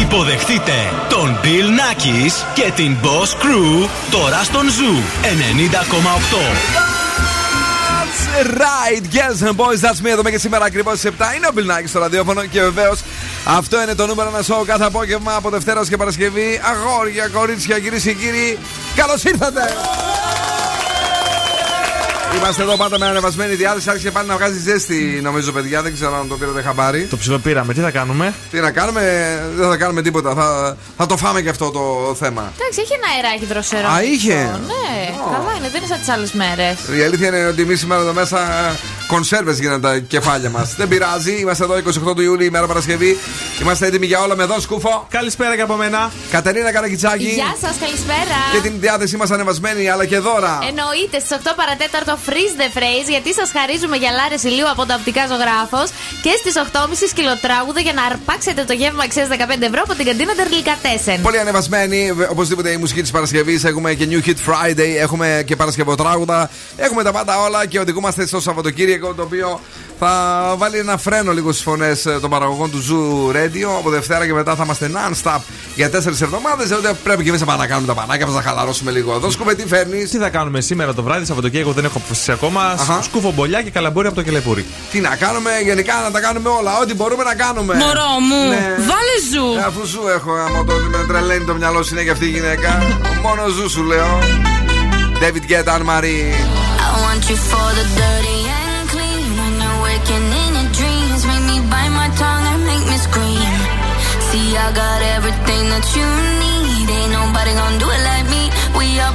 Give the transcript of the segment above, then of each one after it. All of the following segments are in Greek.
Υποδεχτείτε τον Bill Nackis και την Boss Crew τώρα στον Zoo 90,8. right, girls and boys, that's me. Εδώ και σήμερα ακριβώς στις 7 είναι ο Bill Nackis στο ραδιόφωνο και βεβαίως αυτό είναι το νούμερο ένα σοου κάθε απόγευμα από Δευτέρας και Παρασκευή. Αγόρια, κορίτσια, κυρίες και κύριοι, καλώς ήρθατε! Είμαστε εδώ πάντα με ανεβασμένη διάθεση. Άρχισε πάλι να βγάζει ζέστη, νομίζω, παιδιά. Δεν ξέρω αν το πήρατε χαμπάρι. Το ψιλοπήραμε. Τι θα κάνουμε; Τι να κάνουμε, δεν θα κάνουμε τίποτα. Θα, θα το φάμε και αυτό το θέμα. Εντάξει, έχει ένα αεράκι δροσερό. Α, είχε. Ναι, oh. καλά είναι, δεν είναι σαν τις άλλες μέρες. Η αλήθεια είναι ότι εμείς σήμερα εδώ μέσα κονσέρβες γίνανε τα κεφάλια μας. δεν πειράζει, είμαστε εδώ 28 του Ιούλη, ημέρα Παρασκευή. Είμαστε έτοιμοι για όλα με εδώ, σκούφο. Καλησπέρα και από μένα. Κατερίνα Καρακιτσάκη. Γεια σας, καλησπέρα. Και την διάθεσή μας ανεβασμένη, αλλά και δώρα. Εννοείται στις 8 παρατέταρτο freeze the phrase, γιατί σας χαρίζουμε γυαλάρε ηλίου από τα οπτικά ζωγράφος. Και στις 8.30 σκυλοτράγουδο για να αρπάξετε το γεύμα αξίας 15 ευρώ από την καντίνα Τερλικατέσεν. Πολύ ανεβασμένη, οπωσδήποτε η μουσική της Παρασκευής. Έχουμε και New Hit Friday, έχουμε και Παρασκευοτράγουδα. Έχουμε τα πάντα όλα και οδηγούμαστε στο Σαββατοκύριακο το οποίο θα βάλει ένα φρένο λίγο στις φωνές ε, των παραγωγών του Zoo Radio. Από Δευτέρα και μετά θα είμαστε non-stop για τέσσερις εβδομάδες. Δηλαδή πρέπει και εμείς να κάνουμε τα πανάκια μας, να χαλαρώσουμε λίγο εδώ. Σκούφε, τι φέρνεις. Τι θα κάνουμε σήμερα το βράδυ, Σαββατοκύριακο δεν έχω αποφασίσει ακόμα. Αχα. Σκούφο μπολιά και καλαμπούρι από το κελεπούρι. Τι να κάνουμε, γενικά να τα κάνουμε όλα. Ό,τι μπορούμε να κάνουμε. Μωρό μου, ναι. βάλε ζου. Ε, αφού ζου έχω, άμα το με τρελαίνει το μυαλό συνέχεια αυτή η γυναίκα. Μόνο ζου σου λέω. David Guetta, Anne Marie. I want you for the dirty and clean. When you're waking in your dreams, make me bite my tongue and make me scream. See, I got everything that you need. Ain't nobody gonna do it like me. We are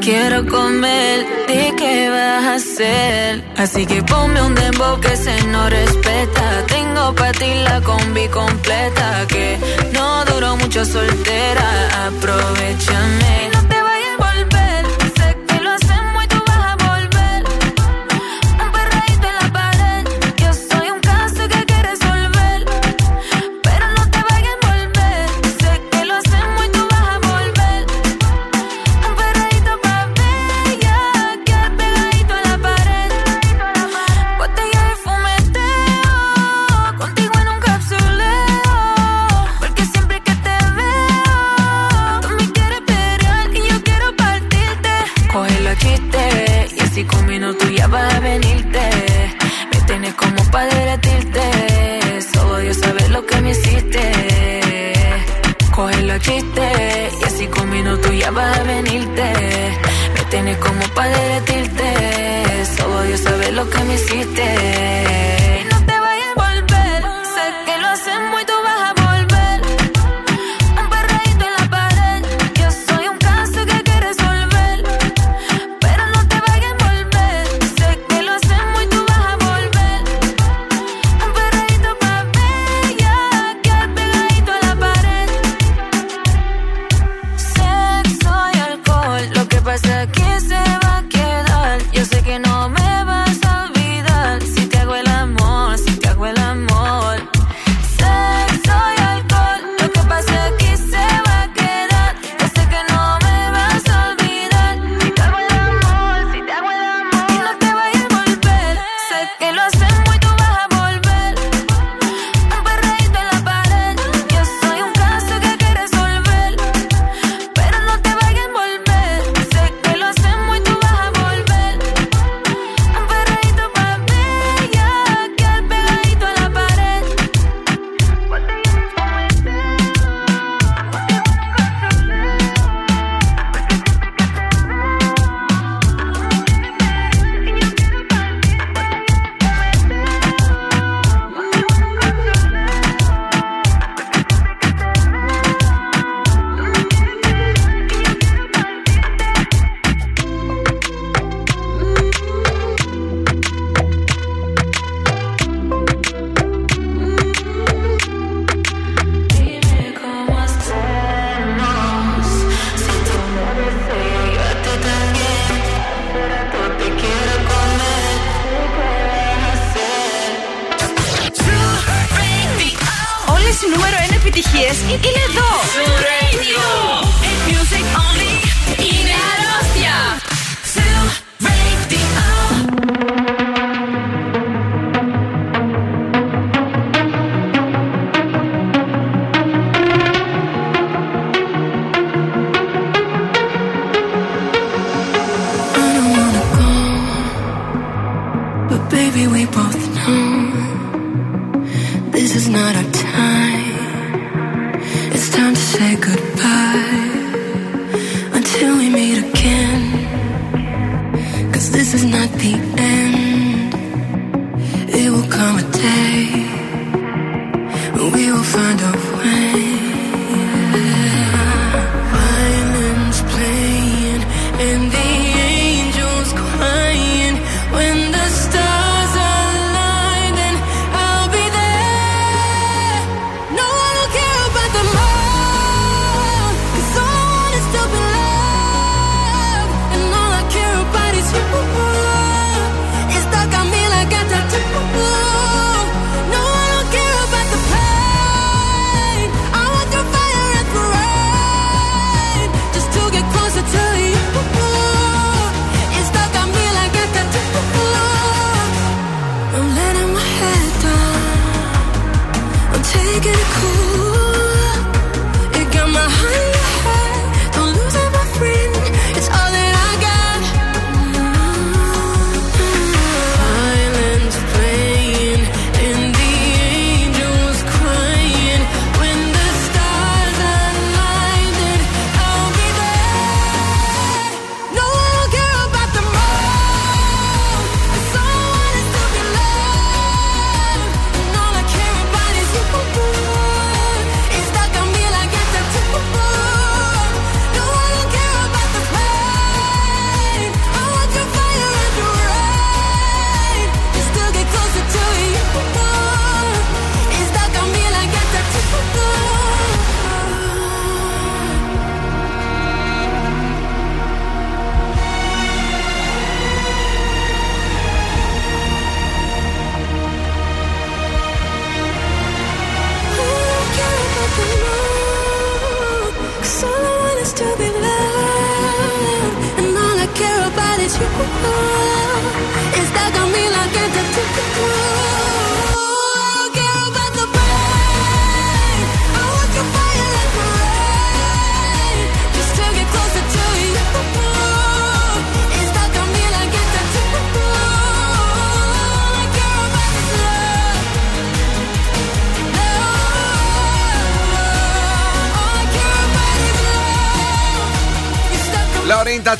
quiero comer. ¿De qué vas a hacer? Así que ponme un dembow que se no respeta. Tengo para ti la combi completa. Que no duró mucho soltera. Aprovechame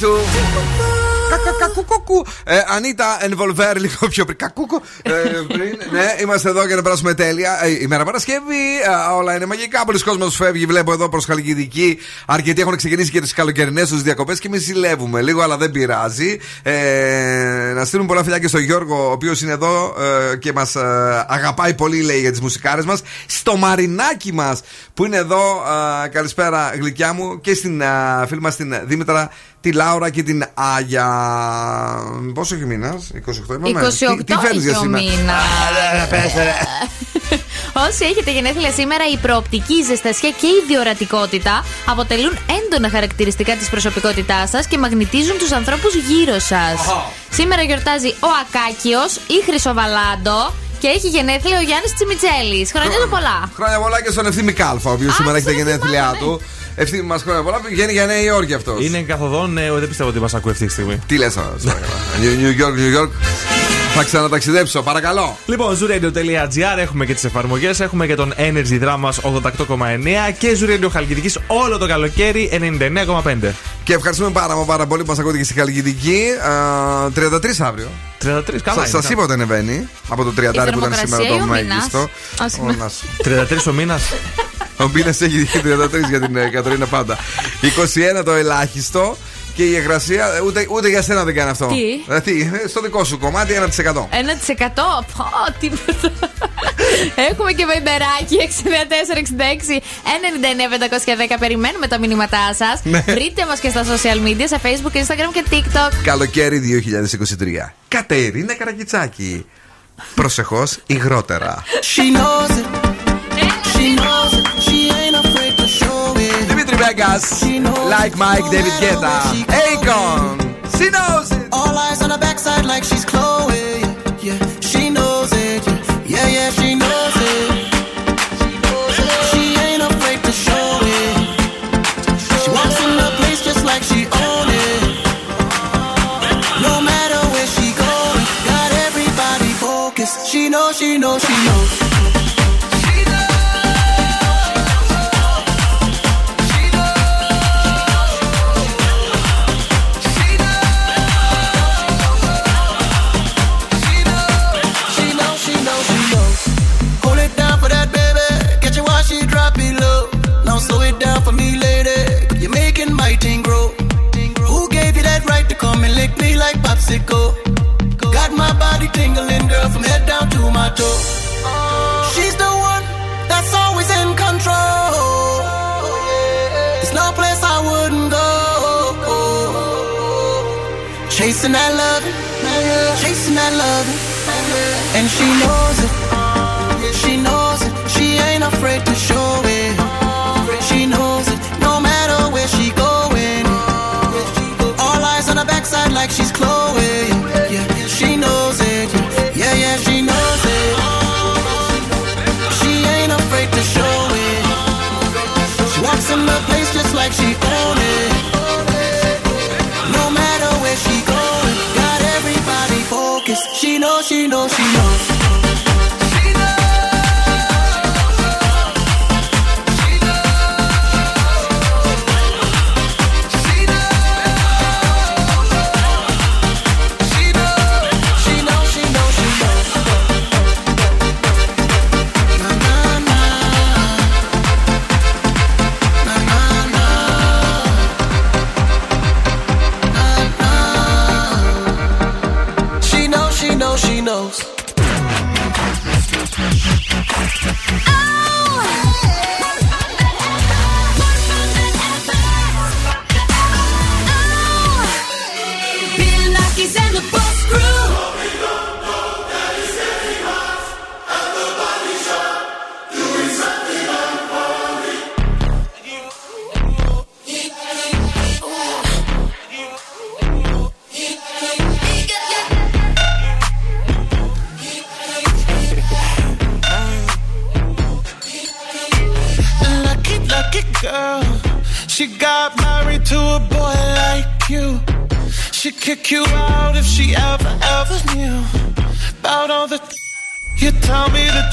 Λαουρίντα του. Κακακακουκουκου. Ε, Ανίτα Ενβολβέρ, λίγο πιο πριν. Κακούκου. Ε, ναι, είμαστε εδώ για να περάσουμε τέλεια. Ε, ημέρα Παρασκευή, όλα είναι μαγικά. Πολλοί κόσμο φεύγει, βλέπω εδώ προς Χαλκιδική. Αρκετοί έχουν ξεκινήσει και τις καλοκαιρινές τους διακοπές και εμείς ζηλεύουμε λίγο, αλλά δεν πειράζει. να στείλουμε πολλά φιλιά και στον Γιώργο, ο οποίος είναι εδώ και μας αγαπάει πολύ, λέει, για τις μουσικάρες μας. Στο μαρινάκι μας που είναι εδώ. καλησπέρα, γλυκιά μου. Και στην φίλη μας την Δήμητρα τη Λάουρα και την Άγια. Πόσο έχει μήνας, 28 είπαμε. 28 τι, τι φέρνεις για σήμερα; Όσοι έχετε γενέθλια σήμερα, η προοπτική, η ζεστασιά και η διορατικότητα αποτελούν έντονα χαρακτηριστικά της προσωπικότητάς σας και μαγνητίζουν τους ανθρώπους γύρω σας. Σήμερα γιορτάζει ο Ακάκιος ή Χρυσοβαλάντο. Και έχει γενέθλια ο Γιάννης Τσιμιτσέλης. Χρόνια πολλά. Χρόνια πολλά και στον Ευθύμη Κάλφα, ο οποίος σήμερα έχει τα γενέθλιά του. Ευθύμη μας χρόνια πολλά. Πηγαίνει για Νέα Υόρκη αυτός. Είναι καθοδόν, ναι, δεν πιστεύω ότι μας ακούει αυτή τη στιγμή. Τι λες, New York, New York. Θα ξαναταξιδέψω, παρακαλώ. Λοιπόν, zooradio.gr έχουμε και τις εφαρμογές. Έχουμε και τον Energy Drama 88,9 και Zooradio Χαλκιδικής όλο το καλοκαίρι 99,5. Και ευχαριστούμε πάρα, πάρα πολύ που μας ακούτε και στη Χαλκιδική. 33 αύριο. 33, καλά. Σα είπα ότι ανεβαίνει από το 30 που ήταν σήμερα το μέγιστο. 33 ο μήνας. Ο μήνας έχει 33 για την Κατρίνα πάντα. 21 το ελάχιστο. Και η εγγρασία ούτε, ούτε για σένα δεν κάνει αυτό. Τι; Δηλαδή, στο δικό σου κομμάτι 1%. 1%? Πω, τίποτα. Έχουμε και βαϊμπεράκι 694-66 99-510. Περιμένουμε τα μηνύματά σας. Ναι. Βρείτε μας και στα social media, σε Facebook, Instagram και TikTok. Καλοκαίρι 2023. Κατερίνα Καρακιτσάκη. Προσεχώς υγρότερα. Like Mike David Guetta. Akon. She knows it. All eyes on her backside like she's Chloe. Yeah, she knows it. Yeah, yeah, she knows it. She ain't afraid to show it. Popsicle. Got my body tingling, girl, from head down to my toe. She's the one that's always in control. There's no place I wouldn't go. Chasing that love, chasing that love, and she knows it. She knows it. She ain't afraid to show it. She knows it. Like she's close.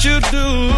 You do.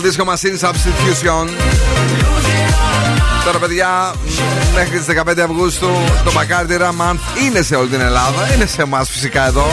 Disco Machine Substitution. Τώρα, παιδιά, μέχρι τις 15 Αυγούστου το Bacardi Ram Month είναι σε όλη την Ελλάδα. Είναι σε εμάς φυσικά εδώ.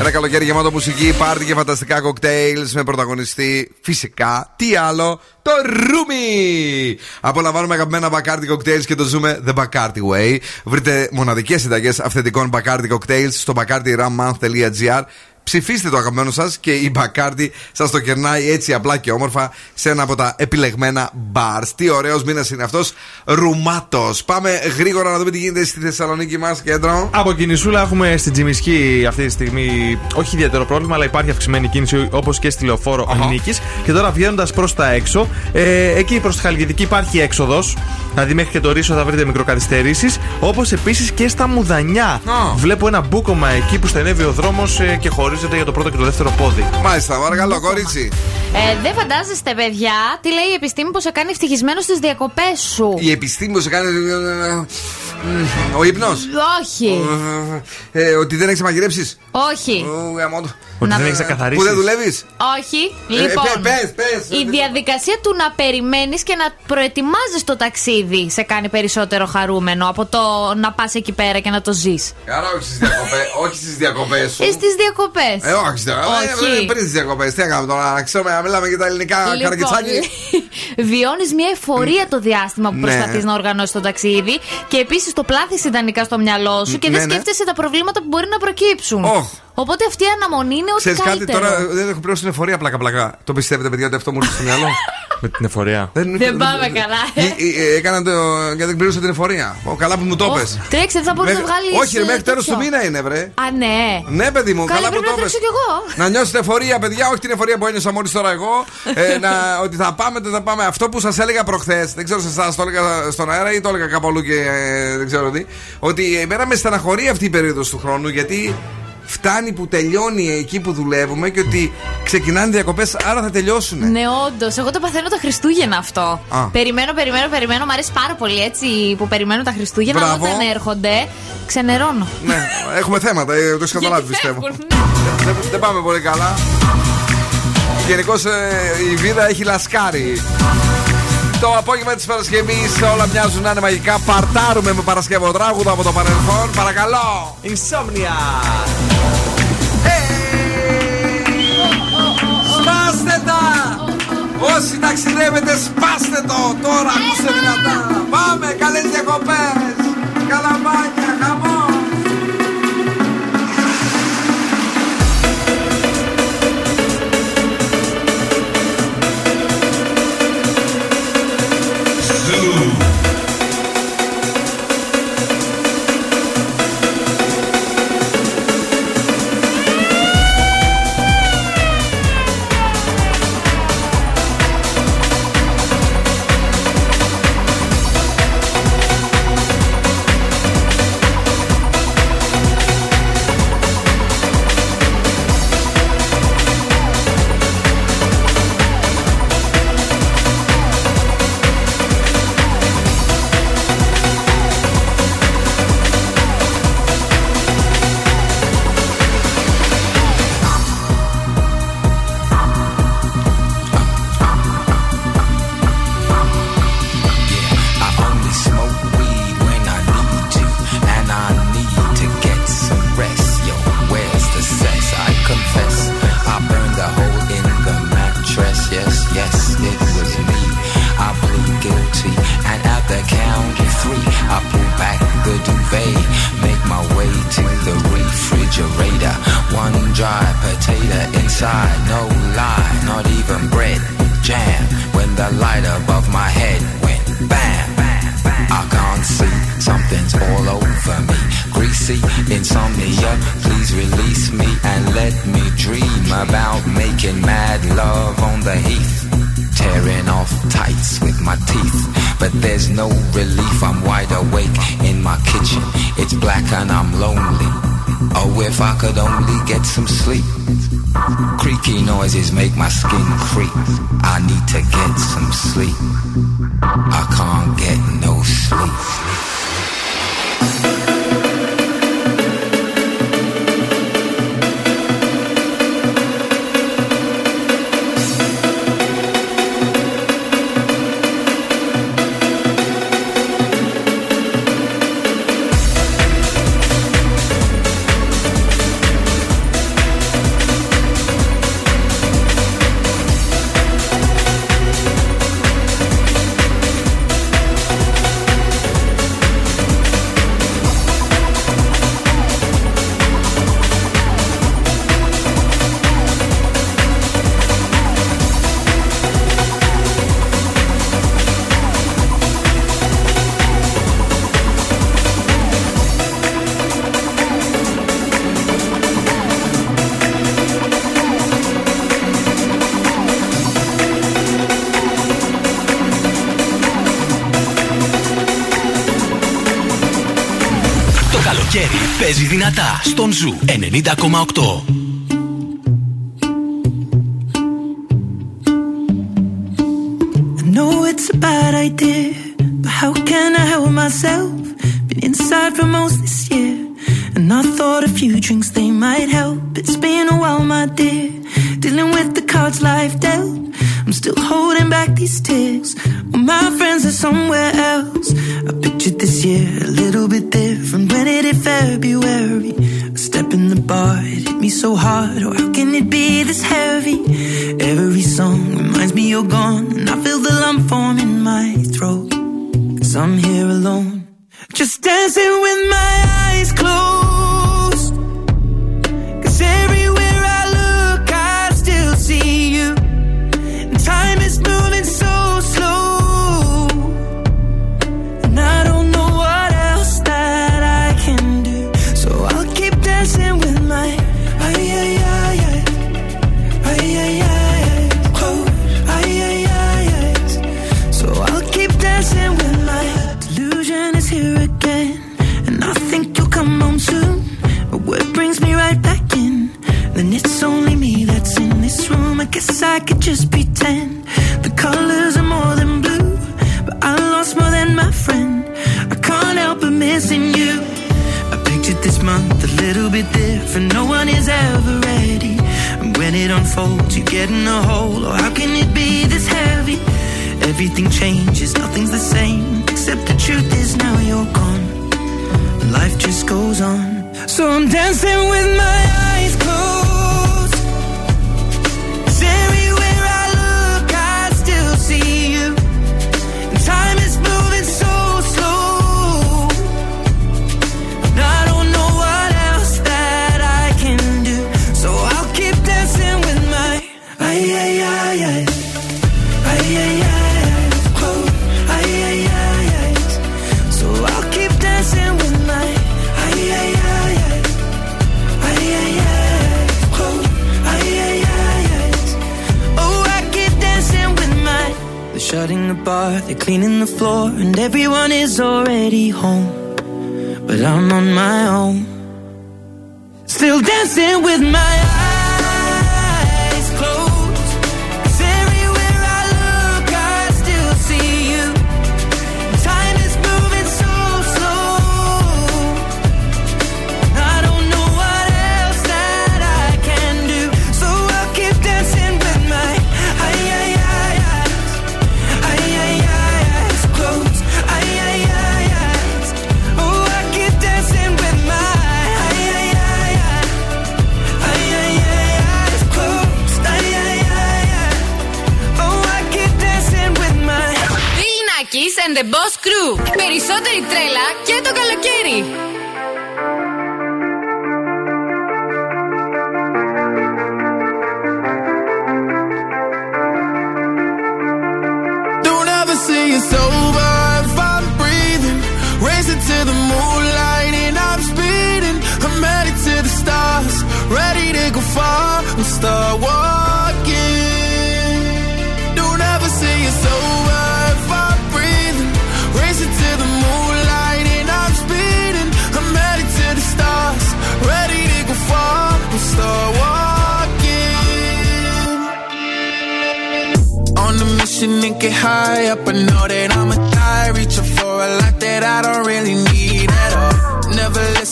Ένα καλοκαίρι γεμάτο μουσική, πάρτι και φανταστικά κοκτέιλ με πρωταγωνιστή φυσικά. Τι άλλο, το Ρούμι! Απολαμβάνουμε αγαπημένα Bacardi cocktails και το ζούμε The Bacardi Way. Βρείτε μοναδικές συνταγές αυθεντικών Bacardi cocktails στο bacardirammonth.gr Ψηφίστε το αγαπημένο σας και η Μπακάρντι σας το κερνάει έτσι απλά και όμορφα σε ένα από τα επιλεγμένα bars. Τι ωραίος μήνας είναι αυτός, Ρουμάτος. Πάμε γρήγορα να δούμε τι γίνεται στη Θεσσαλονίκη μας κέντρο. Από κινησούλα έχουμε στην Τζιμισκή αυτή τη στιγμή όχι ιδιαίτερο πρόβλημα, αλλά υπάρχει αυξημένη κίνηση όπως και στη λεωφόρο uh-huh. Νίκη. Και τώρα βγαίνοντας προς τα έξω, ε, εκεί προς τη Χαλκιδική υπάρχει έξοδος. Δηλαδή μέχρι και το Ρίσο θα βρείτε μικροκαθυστερήσεις. Όπως επίσης και στα Μουδανιά. Βλέπω ένα μπούκομα εκεί που στενεύει ο δρόμος ε, και χωρίς για το πρώτο και το δεύτερο πόδι. Μάλιστα, παρακαλώ, κορίτσι. Ε, δεν φαντάζεστε, παιδιά, τι λέει η επιστήμη που σε κάνει ευτυχισμένος στις διακοπές σου. Η επιστήμη που σε κάνει. Ο ύπνος. Όχι. Ε, ότι δεν έχεις μαγειρέψει. Όχι. Ότι να... δεν έχεις καθαρίσει. Που δεν δουλεύεις. Όχι. Λοιπόν, ε, πες, πες, η διαδικασία του να περιμένεις και να προετοιμάζεις το ταξίδι σε κάνει περισσότερο χαρούμενο από το να πας εκεί πέρα και να το ζεις. Καλά, όχι στις διακοπές. όχι στις διακοπές σου. Ε, στις διακοπές. Ε, όχι στι διακοπέ. Ε, πριν στι διακοπές. Τι έκανα τώρα, να ξέρουμε να μιλάμε για τα ελληνικά λοιπόν, καρκιτσάκι. Βιώνεις μια εφορία το διάστημα που ναι. προσπαθείς να οργανώσεις το ταξίδι και επίσης το πλάθεις ιδανικά στο μυαλό σου και δεν ναι, ναι. σκέφτεσαι τα προβλήματα που μπορεί να προκύψουν. Οπότε αυτή η αναμονή είναι ότι Ξέρεις κάτι τώρα, δεν έχω πλέον στην εφορία πλάκα-πλάκα. Το πιστεύετε, παιδιά, ότι αυτό μου ήρθε στο μυαλό; Με την εφορία. Δεν, δεν πάμε καλά. Ε. Έκανα το. γιατί δεν πλήρωσα την εφορία. Καλά που μου το πες Τρέξε, θα μπορεί να βγάλεις. Όχι, μέχρι τέλος του μήνα είναι, βρε. Α, ναι. Ναι, παιδί μου, καλά που το πες Να νιώσετε εφορία, παιδιά, όχι την εφορία που ένιωσα μόλις τώρα εγώ. Ε, ότι θα πάμε, δεν θα πάμε. Αυτό που σας έλεγα προχθές, δεν ξέρω σε εσάς το έλεγα στον αέρα ή το έλεγα κάπου αλλού και ε, δεν ξέρω τι. Ότι εμένα με στεναχωρεί αυτή η περίοδος του χρόνου γιατί φτάνει που τελειώνει εκεί που δουλεύουμε και ότι ξεκινάνε διακοπές, άρα θα τελειώσουν. Ναι, όντως. Εγώ το παθαίνω τα Χριστούγεννα αυτό. Α. Περιμένω, περιμένω, περιμένω. Μ' αρέσει πάρα πολύ έτσι που περιμένω τα Χριστούγεννα. Μπράβο. Όταν έρχονται, ξενερώνω. Ναι, έχουμε θέματα, ε, το έχεις καταλάβει πιστεύω. δεν, δεν πάμε πολύ καλά. Γενικώς ε, η βίδα έχει λασκάρει. Το απόγευμα της Παρασκευής όλα μοιάζουν να είναι μαγικά. Παρτάρουμε με Παρασκευοτράγουδο από το παρελθόν. Παρακαλώ. Insomnia. Σπάστε τα! Όσοι ταξιδεύετε, σπάστε το! Τώρα ακούστε δυνατά! Πάμε! Καλές διακοπές! Καλαμάνια, χαμός! στον Ζου 90,8. me, you're gone. And I feel the lump form in my throat. Cause I'm here alone. Just dancing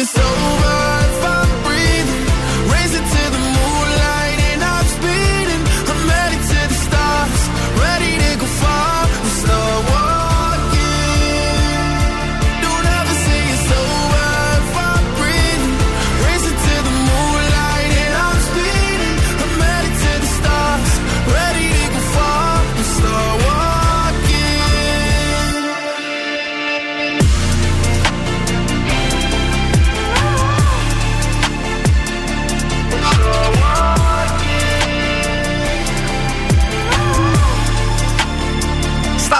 you so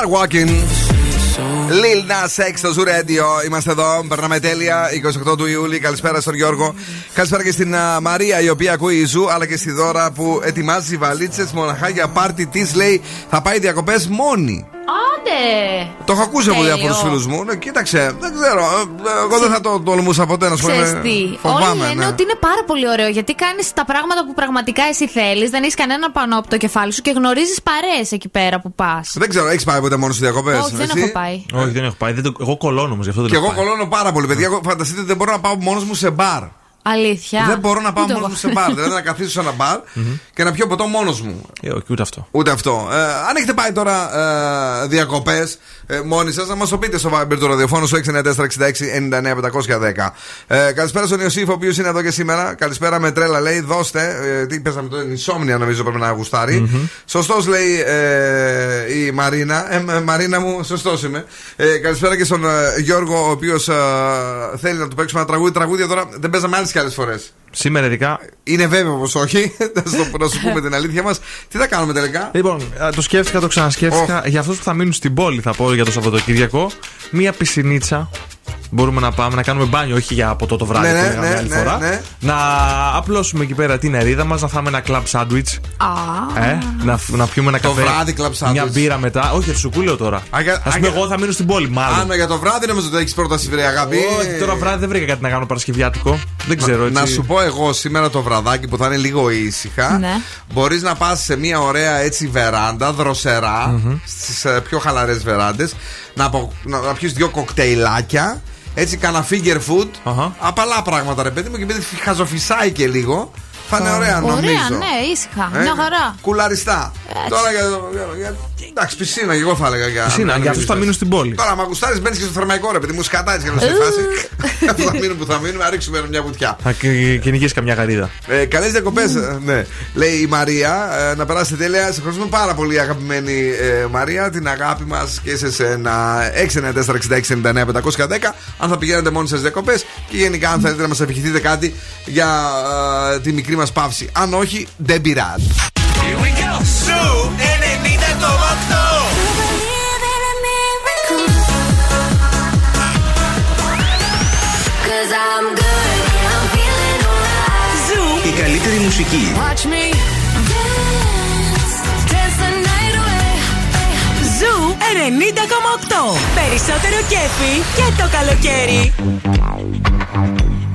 Star Walking. Lil Nas X στο Zoo Radio. Είμαστε εδώ, περνάμε τέλεια. 28 του Ιούλη. Καλησπέρα στον Γιώργο. Καλησπέρα και στην α, Μαρία η οποία ακούει Zoo, αλλά και στη Δώρα που ετοιμάζει βαλίτσες μοναχά για πάρτι της. Λέει θα πάει διακοπές μόνη. Άντε! Το έχω ακούσει από Τέλειο. διάφορους φίλους μου. Ναι, κοίταξε, δεν ξέρω. ε, Εγώ δεν θα το τολμούσα ποτέ να σου πω. Ξέρεις ε, τι, Φοβάμαι. Όλοι λένε ναι. ότι είναι πάρα πολύ ωραίο γιατί κάνεις τα πράγματα που πραγματικά εσύ θέλεις. Δεν έχεις κανένα πάνω από το κεφάλι σου και γνωρίζεις παρέες εκεί πέρα που πας. Δεν ξέρω, έχεις πάει ποτέ μόνος στις διακοπές. Όχι, δεν έχω πάει. Όχι, δεν έχω πάει. Δεν το- Εγώ κολώνω όμως γι' αυτό δεν Και έχω εγώ πάει. κολώνω πάρα πολύ, παιδιά. Εγώ Φανταστείτε ότι δεν μπορώ να πάω μόνος μου σε μπαρ. Αλήθεια. Δεν μπορώ να πάω Ούτε μόνος εγώ. μου σε μπαρ. δηλαδή να καθίσω σε ένα μπαρ και να πιω ποτό μόνος μου. Ε, όχι, ούτε αυτό. Ούτε αυτό. Ε, αν έχετε πάει τώρα ε, διακοπές ε, μόνοι σας, να μας το πείτε στο Viber του ραδιοφώνου σου 694-66-99-510. Ε, καλησπέρα στον Ιωσήφ, ο οποίος είναι εδώ και σήμερα. Καλησπέρα με τρέλα, λέει. Δώστε. Ε, τι πέσαμε το Insomnia, νομίζω πρέπει να γουστάρει. Σωστός, λέει ε, η Μαρίνα. Ε, ε, Μαρίνα μου, σωστός είμαι. Ε, καλησπέρα και στον ε, Γιώργο, ο οποίος θέλει να του παίξουμε ένα τραγούδι. Τραγούδια τώρα δεν παίζαμε άλλες και άλλες φορές. Σήμερα ειδικά. Είναι βέβαιο πως όχι. Να σου- να σου πούμε την αλήθεια μας. Τι θα κάνουμε τελικά; Λοιπόν, α, το σκέφτηκα, το ξανασκέφτηκα. Για αυτούς που θα μείνουν στην πόλη, θα πω για το Σαββατοκύριακο, μία πισινίτσα. Μπορούμε να πάμε να κάνουμε μπάνιο, όχι για ποτό το βράδυ Ναι, που ναι, λέγαμε ναι, άλλη ναι, φορά. ναι. Να απλώσουμε εκεί πέρα την ερίδα μας, να φάμε ένα κλαμπ σάντουιτ. Α, Ε, να, να πιούμε ένα Το καφέ. βράδυ club sandwich. Μια μπύρα μετά. Όχι, σου που λέω τώρα. Α, για- Α α, πούμε, για- εγώ θα μείνω στην πόλη, μάλλον. Άνα για το βράδυ νομίζω ότι έχεις πρόταση, βρε αγάπη. Όχι, τώρα βράδυ δεν βρήκα κάτι να κάνω Παρασκευιάτικο. Δεν ξέρω έτσι. Να σου πω εγώ σήμερα το βραδάκι που θα είναι λίγο ήσυχα. Ναι. Μπορείς να πας σε μια ωραία έτσι βεράντα, δροσερά, στις πιο χαλαρές βεράντες, να, απο- να, να πιεις δύο κοκτέιλάκια. Έτσι, κάνα figure food. Αχα. Απαλά πράγματα, ρε παιδί μου, και επειδή χαζοφυσάει και λίγο. Θα είναι ωραία, νομίζω. Ωραία, ναι, ήσυχα. Ε, Μια χαρά. Κουλαριστά. Τώρα για, για, για- Εντάξει, πισίνα, και εγώ θα έλεγα για. Πισίνα, αν για αυτούς θα μιλήσεις. μείνουν στην πόλη. Τώρα, μα γουστάρεις, μπαίνεις και στο θερμαϊκό, ρε παιδί μου, σκατάει και στη φάση. θα μείνουν που θα μείνουν, να ρίξουμε μια βουτιά. Θα κυνηγήσει καμιά γαρίδα. Ε, Καλές διακοπές, ναι. Λέει η Μαρία. Ε, να περάσετε τέλεια. Σε ευχαριστούμε πάρα πολύ, αγαπημένη ε, Μαρία. Την αγάπη μας και σε σένα. 694-6699-510. Αν θα πηγαίνετε μόνοι σας διακοπές και γενικά αν θέλετε να μας ευχηθείτε κάτι για ε, τη μικρή μας παύση. Αν όχι, δεν πειράζει. Zoo 90,8. Cause I'm good, yeah, I'm feeling alright. Η καλύτερη μουσική. Watch me dance, dance the night away. Zoo 90,8. Περισσότερο κέφι και το καλοκαίρι.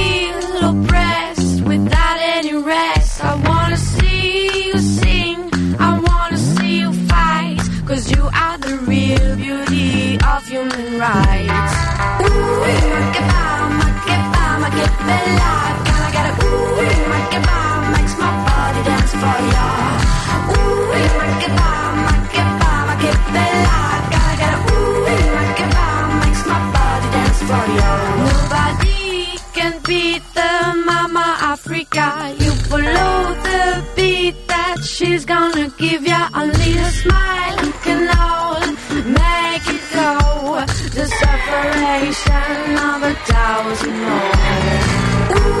feel smile can all make it go. The separation of a thousand more. Ooh.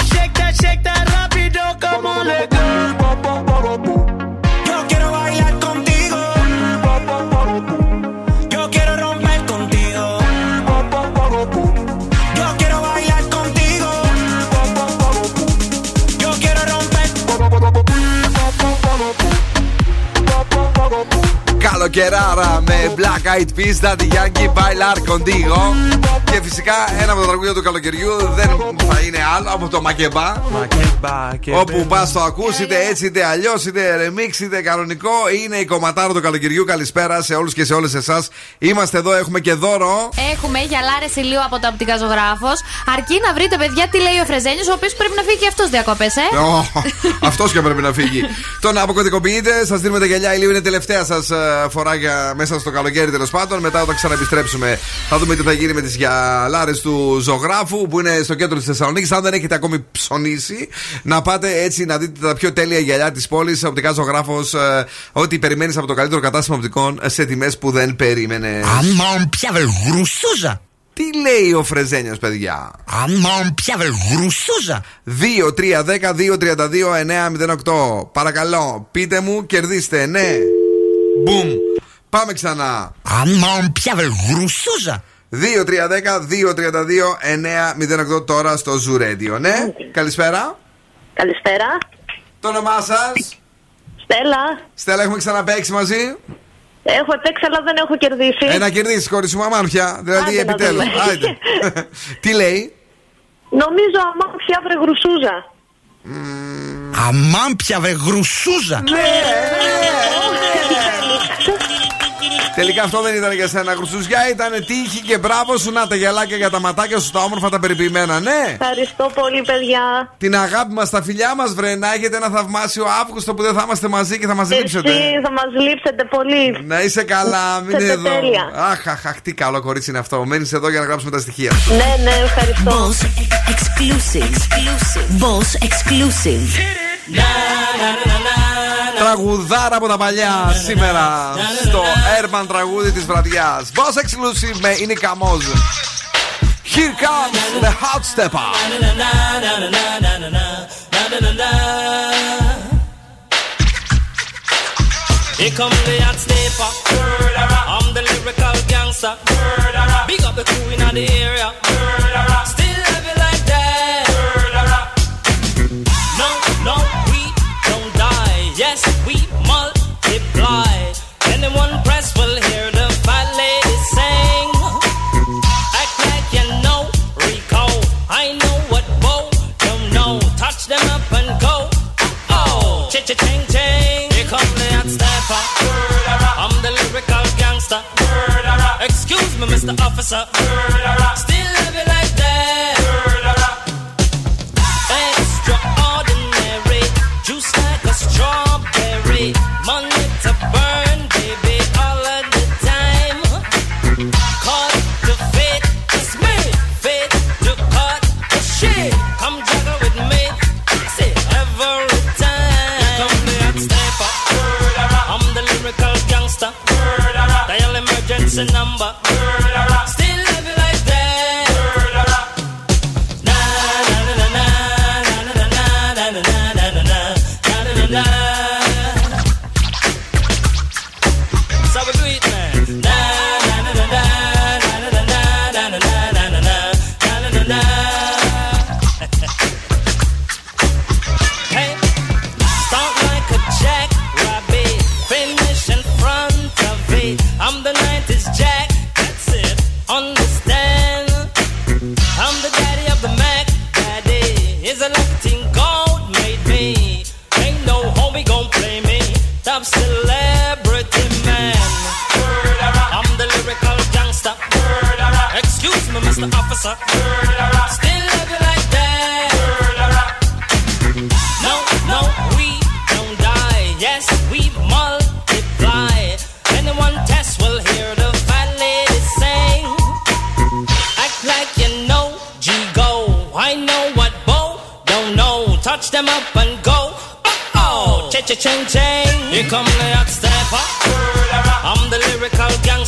shake that, shake that rápido como le gusta. Καλοκαιράρα με Black Eyed Peas, Daddy Yankee, Bailar Contigo. Και φυσικά ένα από τα τραγούδια του καλοκαιριού δεν θα είναι άλλο από το Μακεμπά. Μακέμπα και Όπου πας το ακούς είτε έτσι είτε αλλιώς, είτε remix είτε κανονικό. Είναι η κομματάρα του καλοκαιριού. Καλησπέρα σε όλους και σε όλες εσάς. Είμαστε εδώ, έχουμε και δώρο. Έχουμε γυαλάρε ηλίου από το οπτικά ζωγράφος. Αρκεί να βρείτε, παιδιά, τι λέει ο Φρεζένιος, ο οποίος πρέπει να φύγει και αυτός διακοπές, ε. Αυτός και πρέπει να φύγει. Τον αποκωδικοποιείτε, σας δίνουμε τα γυαλιά ηλίου. Είναι τελευταία σας φορά για μέσα στο καλοκαίρι τέλος πάντων. Μετά όταν ξαναεπιστρέψουμε θα δούμε τι θα γίνει με τις γυαλάρες του ζωγράφου που είναι στο κέντρο της Θεσσαλονίκης. Αν δεν έχετε ακόμη ψωνίσει, να πάτε έτσι να δείτε τα πιο τέλεια γυαλιά της πόλης. Οπτικά ζωγράφος, ό,τι περιμένεις από το καλύτερο κατάστημα οπτικών σε τιμές που δεν περίμενες. Αμάν πια βε γρουσούζα. Τι λέει ο Φρεζένιος, παιδιά; Αμάν πια βε γρουσούζα. 2-3-10-2-32-9-08. Παρακαλώ, πείτε μου, κερδίστε, ναι. Μπουμ. Πάμε ξανά. Αμάν πια βε γρουσούζα. 2-3-10-2-32-9-08 τώρα στο Ζουρέντιο. Ναι, καλησπέρα. Καλησπέρα. Το όνομά σας; Στέλλα. Στέλλα, έχουμε ξαναπέξει μαζί; Έχω παίξει, αλλά δεν έχω κερδίσει. Ένα κερδίσει, κόρη μου, αμάρφια. Δηλαδή, Άντε να επιτέλους. δούμε. Τι λέει; Νομίζω αμάξια βρε γρουσούζα. Αμάν πια βε γρουσούζα. Ναι, Τελικά αυτό δεν ήταν για σένα, Χρυσουζιά. Ήταν τύχη και μπράβο σου. Να τα γυαλάκια για τα ματάκια σου, τα όμορφα, τα περιποιημένα, ναι. Ευχαριστώ πολύ, παιδιά. Την αγάπη μας, τα φιλιά μας, βρε. Να έχετε ένα θαυμάσιο Αύγουστο που δεν θα είμαστε μαζί και θα μας λείψετε. Εσύ θα μας λείψετε πολύ. Να είσαι καλά, μην είναι Είστε εδώ. τέλεια. Αχ, αχ, αχ, τι καλό κορίτσι είναι αυτό. Μένεις εδώ για να γράψουμε τα στοιχεία. Ναι, ναι, ευχαριστώ. Boss exclusive. Boss exclusive. Τραγουδάρα από τα παλιά σήμερα στο Urban τραγούδι της βραδιάς. Boss Exclusive με είναι καμόζ. Here comes the hot stepper. Here come the hot stepper. I'm the lyrical gangster. Big up the crew in the area. Anyone press will hear the. Act like you know. I know what know. Touch them up and go. Oh, cha cha. Here come the hot. I'm the lyrical gangster. Excuse me, Mr. Officer. Still a number.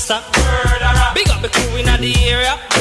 Gangster. Big up the crew in the area.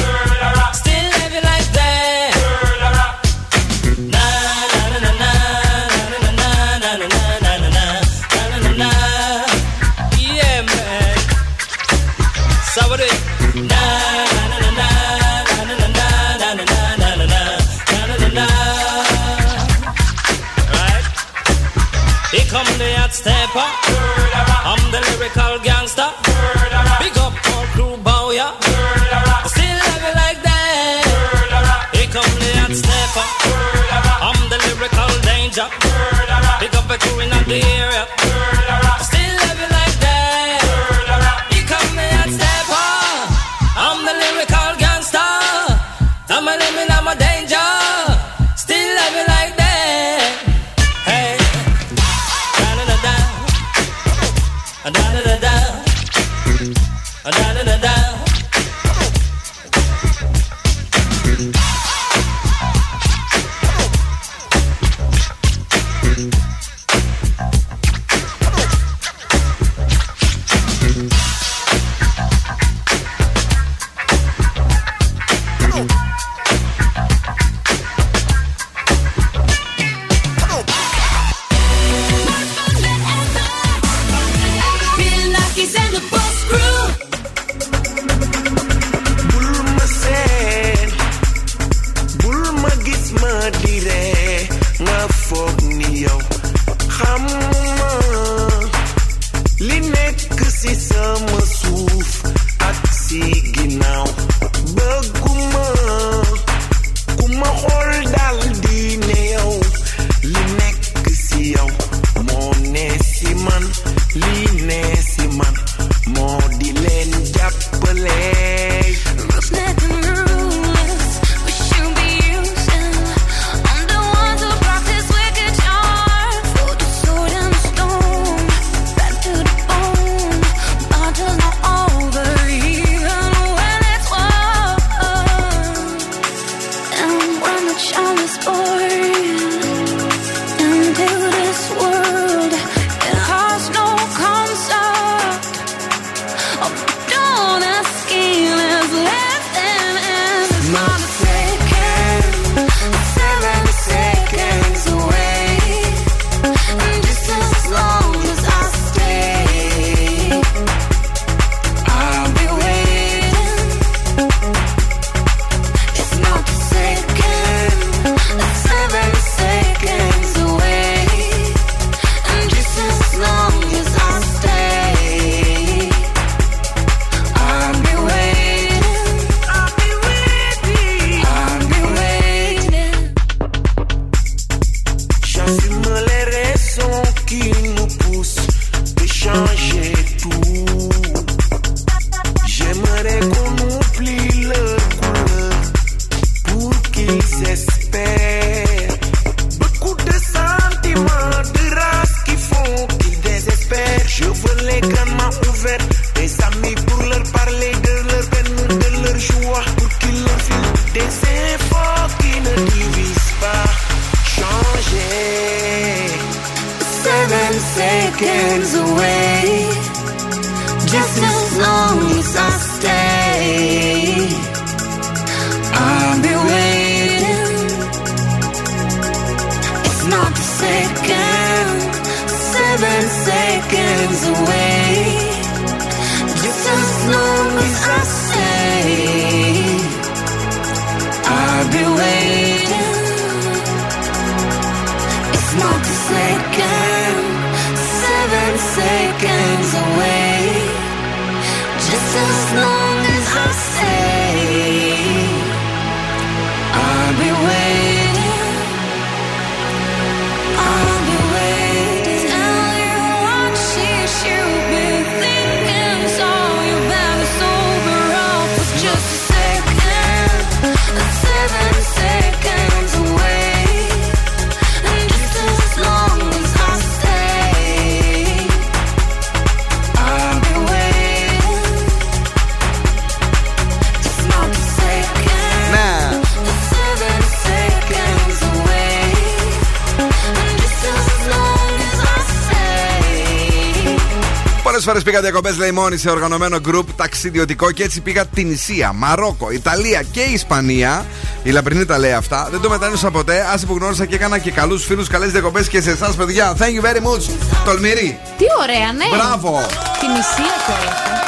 πήγα διακοπές, λέει μόνοι σε οργανωμένο group ταξιδιωτικό και έτσι πήγα την Ισία, Μαρόκο, Ιταλία και Ισπανία. Η Λαμπρινή τα λέει αυτά. Δεν το μετάνιωσα ποτέ. Άσε που γνώρισα και έκανα και καλούς φίλους, καλές διακοπές και σε εσάς, παιδιά. Thank you very much. Τολμηρή. Τι ωραία, ναι. Μπράβο. Την Ισία τώρα.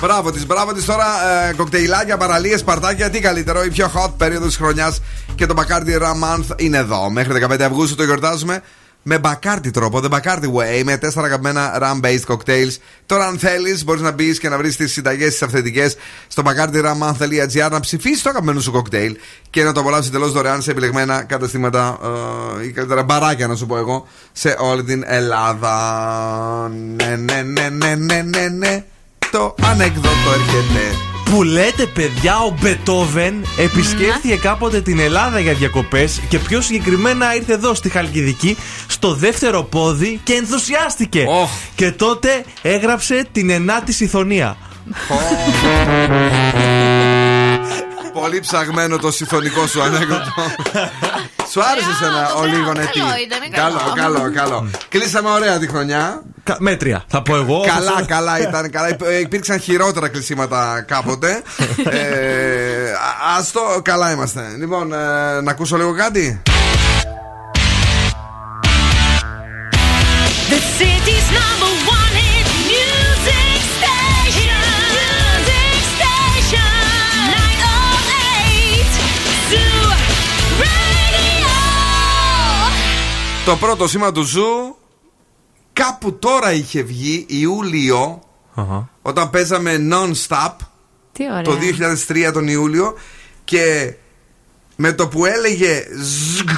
Μπράβο της, μπράβο της τώρα. Ε, κοκτέιλάκια, παραλίες, παρτάκια. Τι καλύτερο, η πιο hot περίοδος της χρονιάς. Και το Bacardi month είναι εδώ. Μέχρι 15 Αυγούστου το γιορτάζουμε με μπακάρτι τρόπο, the Bacardi way, με τέσσερα αγαπημένα rum-based cocktails. Τώρα, αν θέλεις, μπορείς να μπεις και να βρεις τις συνταγές τη αυθεντικές στο bacardiram.gr να ψηφίσεις το αγαπημένο σου κοκτέιλ και να το απολαύσεις εντελώς δωρεάν σε επιλεγμένα καταστήματα ε, ή καλύτερα μπαράκια, να σου πω εγώ, σε όλη την Ελλάδα. Ναι, ναι, ναι, ναι, ναι, ναι, ναι. Το ανέκδοτο έρχεται. Που λέτε, παιδιά, ο Μπετόβεν επισκέφθηκε κάποτε την Ελλάδα για διακοπές και πιο συγκεκριμένα ήρθε εδώ στη Χαλκιδική στο δεύτερο πόδι και ενθουσιάστηκε. Και τότε έγραψε την ενάτη συμφωνία. Πολύ ψαγμένο το συμφωνικό σου ανέκδοτο. Σου άρεσε εσένα ο λίγο νετή. ήταν, Καλό, καλό, καλό. Κλείσαμε ωραία τη χρονιά. Κα- Μέτρια, θα πω εγώ. Καλά, καλά ήταν. Καλά. Υπ- ε, Υπήρξαν χειρότερα κλεισίματα κάποτε. ε, α- ας το, καλά είμαστε. Λοιπόν, ε, να ακούσω λίγο κάτι. The city's number one Το πρώτο σήμα του Zoo κάπου τώρα είχε βγει Ιούλιο όταν παίζαμε non-stop Τι ωραία. το 2003 τον Ιούλιο και με το που έλεγε ζγκ,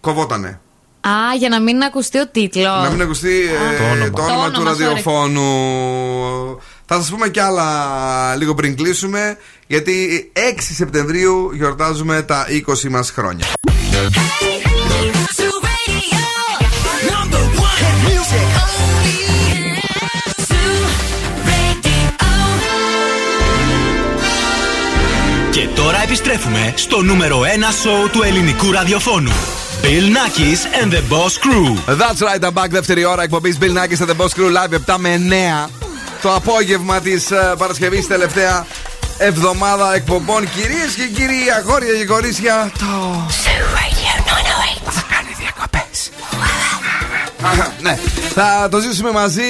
κοβότανε. Α, για να μην ακουστεί ο τίτλος. Να μην ακουστεί ε, Το όνομα. το όνομα Το του όνομα, ραδιοφώνου. Θα σας πούμε κι άλλα λίγο πριν κλείσουμε γιατί 6 Σεπτεμβρίου γιορτάζουμε τα 20 μας χρόνια. Zoo Και τώρα επιστρέφουμε στο νούμερο 1 σοου του ελληνικού ραδιοφώνου. Bill Nackis and the Boss Crew. That's right, I'm back. Δεύτερη ώρα εκπομπής Bill Nackis and the Boss Crew Live 7 με 9 το απόγευμα της Παρασκευής, τελευταία εβδομάδα εκπομπών. Κυρίες και κύριοι, αγόρια και κορίτσια, το. Ναι, θα το ζήσουμε μαζί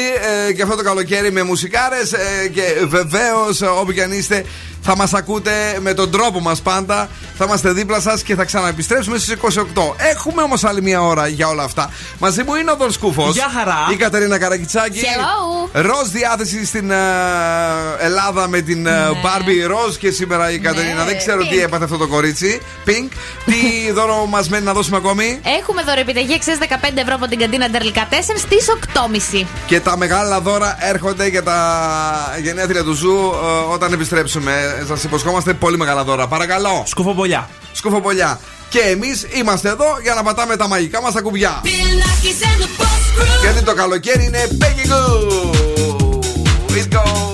ε, και αυτό το καλοκαίρι με μουσικάρες ε, και βεβαίως ε, όπου και αν είστε θα μας ακούτε με τον τρόπο μας πάντα θα είμαστε δίπλα σας και θα ξαναεπιστρέψουμε στις 28 έχουμε όμως άλλη μια ώρα για όλα αυτά μαζί μου είναι ο Δον Σκούφος Γεια χαρά. η Κατερίνα Καρακιτσάκη Hello. Ροζ διάθεση στην ε, Ελλάδα με την ε, Barbie Ροζ και σήμερα η Κατερίνα δεν ξέρω τι Pink. έπαθε αυτό το κορίτσι Pink τι δώρο μας μένει να δώσουμε ακόμη; Έχουμε δωρεπιταγή αξία 15 ευρώ από την καντίνα Ντερλικά 4 στι 8.30. Και τα μεγάλα δώρα έρχονται για τα γενέθλια του Zoo ε, όταν επιστρέψουμε. Σας υποσχόμαστε πολύ μεγάλα δώρα. Παρακαλώ. Σκουφομπολιά. Σκουφοπολιά. Και εμείς είμαστε εδώ για να πατάμε τα μαγικά μας τα κουμπιά. Bill Nakis and the Boss Crew. Γιατί το καλοκαίρι είναι Peggy Gou. It goes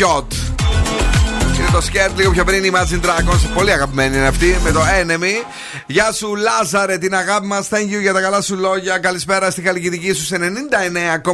job. Το σκέρτ λίγο πιο πριν η Imagine Dragons. Πολύ αγαπημένη είναι αυτή με το Enemy. Γεια σου Λάζαρε, την αγάπη μας. Thank you για τα καλά σου λόγια. Καλησπέρα στη Χαλκιδική σου σε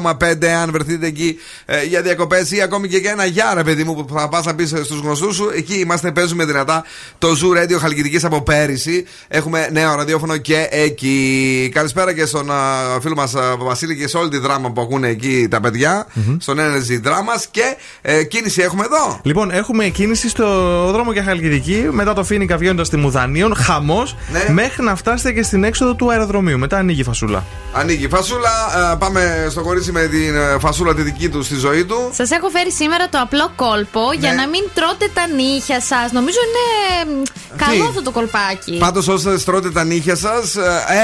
99,5 αν βρεθείτε εκεί ε, για διακοπές ή ακόμη και για ένα γεια ρε παιδί μου που θα πας να πεις στους γνωστούς σου. Εκεί είμαστε, παίζουμε δυνατά το Zoo Radio Χαλκιδικής από πέρυσι. Έχουμε νέο ραδιόφωνο και εκεί. Καλησπέρα και στον α, φίλο μας Βασίλη και σε όλη τη δράμα που ακούνε εκεί τα παιδιά. Στον Energy Drama και ε, κίνηση έχουμε εδώ. Λοιπόν, έχουμε κίνηση στο δρόμο για Χαλκιδική. Μετά το Φίνικα βγαίνοντας στη Μουδανίων. Χαμός. Ναι. Μέχρι να φτάσετε και στην έξοδο του αεροδρομίου. Μετά ανοίγει η φασούλα. Ανοίγει. Φασούλα, ε, πάμε στο κορίτσι με την ε, φασούλα τη δική του στη ζωή του. Σας έχω φέρει σήμερα το απλό κόλπο για Ναι. να μην τρώτε τα νύχια σας. Νομίζω είναι μ, καλό αυτό το κολπάκι. Πάντως, όσο τρώτε τα νύχια σας,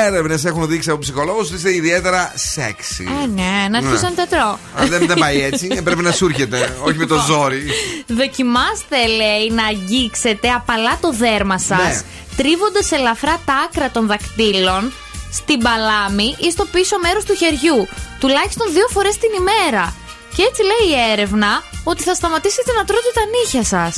έρευνες έχουν δείξει από ψυχολόγους ότι είστε ιδιαίτερα σεξι. Ε, ναι, να αρχίσω να τα τρώω. Α, δεν, δεν πάει έτσι. Ε, Πρέπει να σου έρχεται. Όχι με το ζόρι. Δοκιμάστε, λέει, να αγγίξετε απαλά το δέρμα σας, Ναι. τρίβοντας ελαφρά τα άκρα των δακτύλων στην παλάμη ή στο πίσω μέρος του χεριού, τουλάχιστον δύο φορές την ημέρα. Και έτσι λέει η έρευνα ότι θα σταματήσετε να τρώτε τα νύχια σας.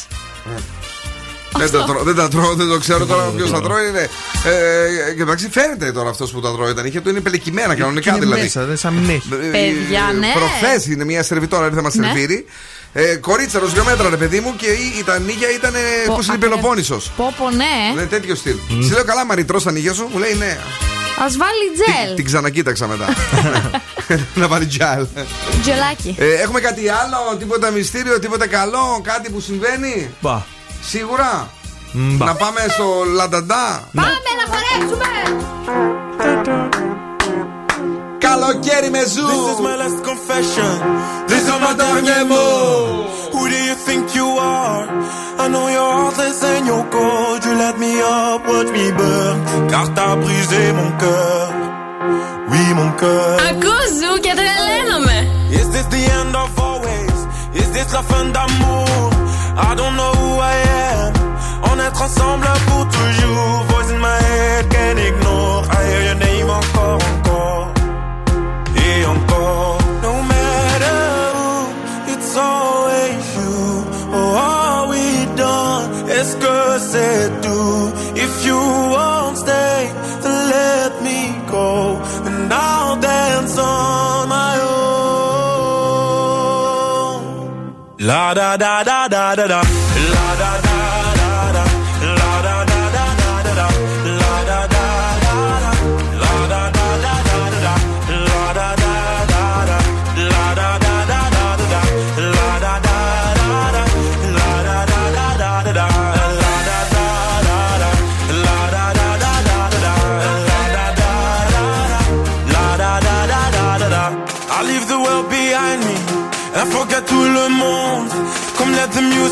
δεν, τα τρώω, δεν τα τρώω, δεν το ξέρω τώρα ποιος τα τρώει. Είναι. Ε, και εντάξει, φαίνεται τώρα αυτός που τα τρώει. Τα νύχια του είναι πελεκυμένα κανονικά είναι δηλαδή. μέσα, δεν σαν μην έχει. Παιδιά, ναι. Προχθές είναι μια σερβιτόρα, ήρθε να μας Ναι. Σερβίρει. Ε, κορίτσα, ροζιομέτρα, ρε παιδί μου, και η, τα νύχια ήταν. Πω, Πώ είναι η ακραία. Πελοπόννησος. Πω, πω, ναι. Ναι, τέτοιο στυλ. Σε λέω καλά, Μαρή, τρως τα νύχια σου. Μου λέει ναι. Α βάλει τζελ. Την ξανακοίταξα μετά. να βάλει τζάλ. Τζελάκι. Ε, έχουμε κάτι άλλο, τίποτα μυστήριο, τίποτα καλό, κάτι που συμβαίνει; Μπα. Σίγουρα. Μπα. Να πάμε στο Λανταντά. Πάμε να χορέψουμε! Καλοκαίρι με ζου. This is my last confession. These are my dernier mots. Who do you think you are? I know your heartless and your cold. You let me up, watch me burn. Car t'as brisé mon cœur. Oui, mon cœur. Ακούς ζου και τρελαίνομαι. Is this the end of always? Is this la fin d'amour? I don't know who I am. On est ensemble pour toujours. Voice in my head, can't ignore. I hear your name encore, No matter who, it's always you. Oh, are we done? If you won't stay, then let me go. And I'll dance on my own. La da da da da da da. La da da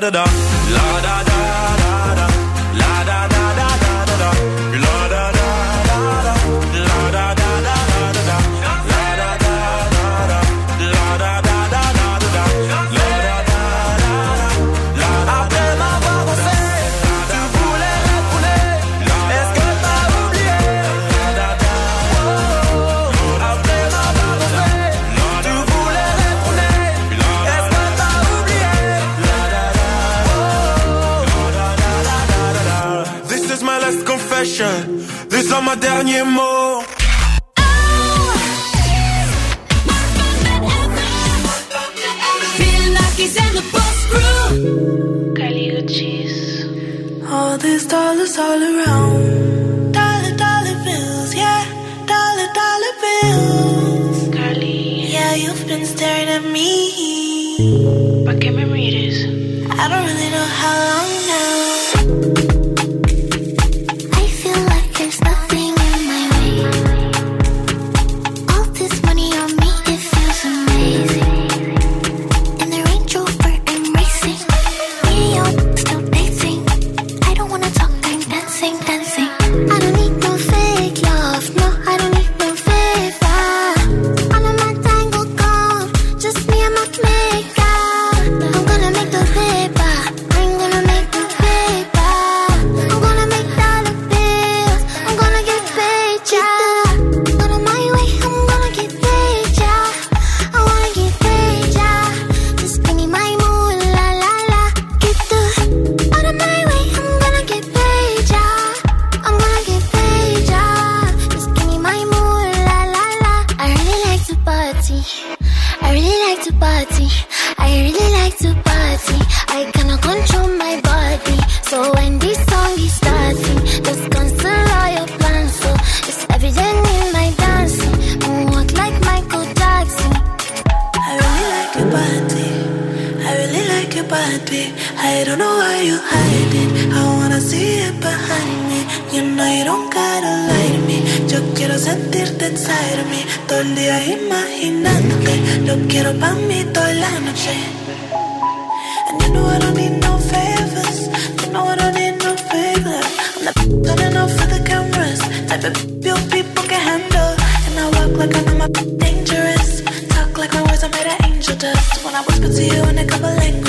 da da da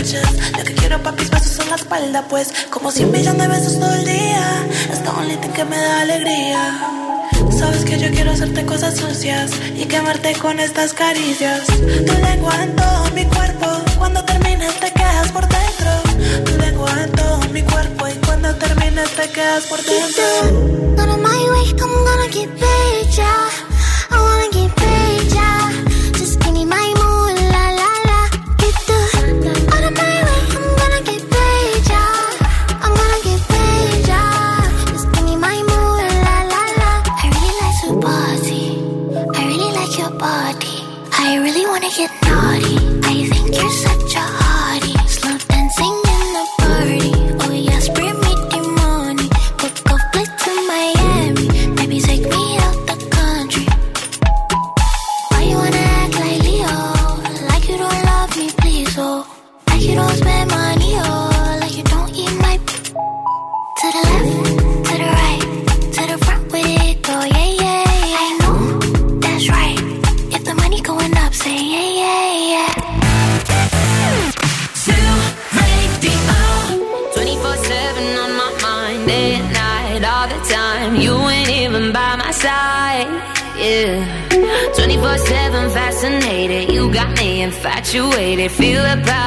bitches. Lo que quiero pa' mis besos son la espalda, pues. Como cien millones de besos todo el día. Es the only thing que me da alegría. Sabes que yo quiero hacerte cosas sucias y quemarte con estas caricias. Tu lengua en todo mi cuerpo, cuando termines te quedas por dentro. Tu lengua en todo mi cuerpo y cuando termines te quedas por dentro. I get naughty. I think you're such infatuated, feel about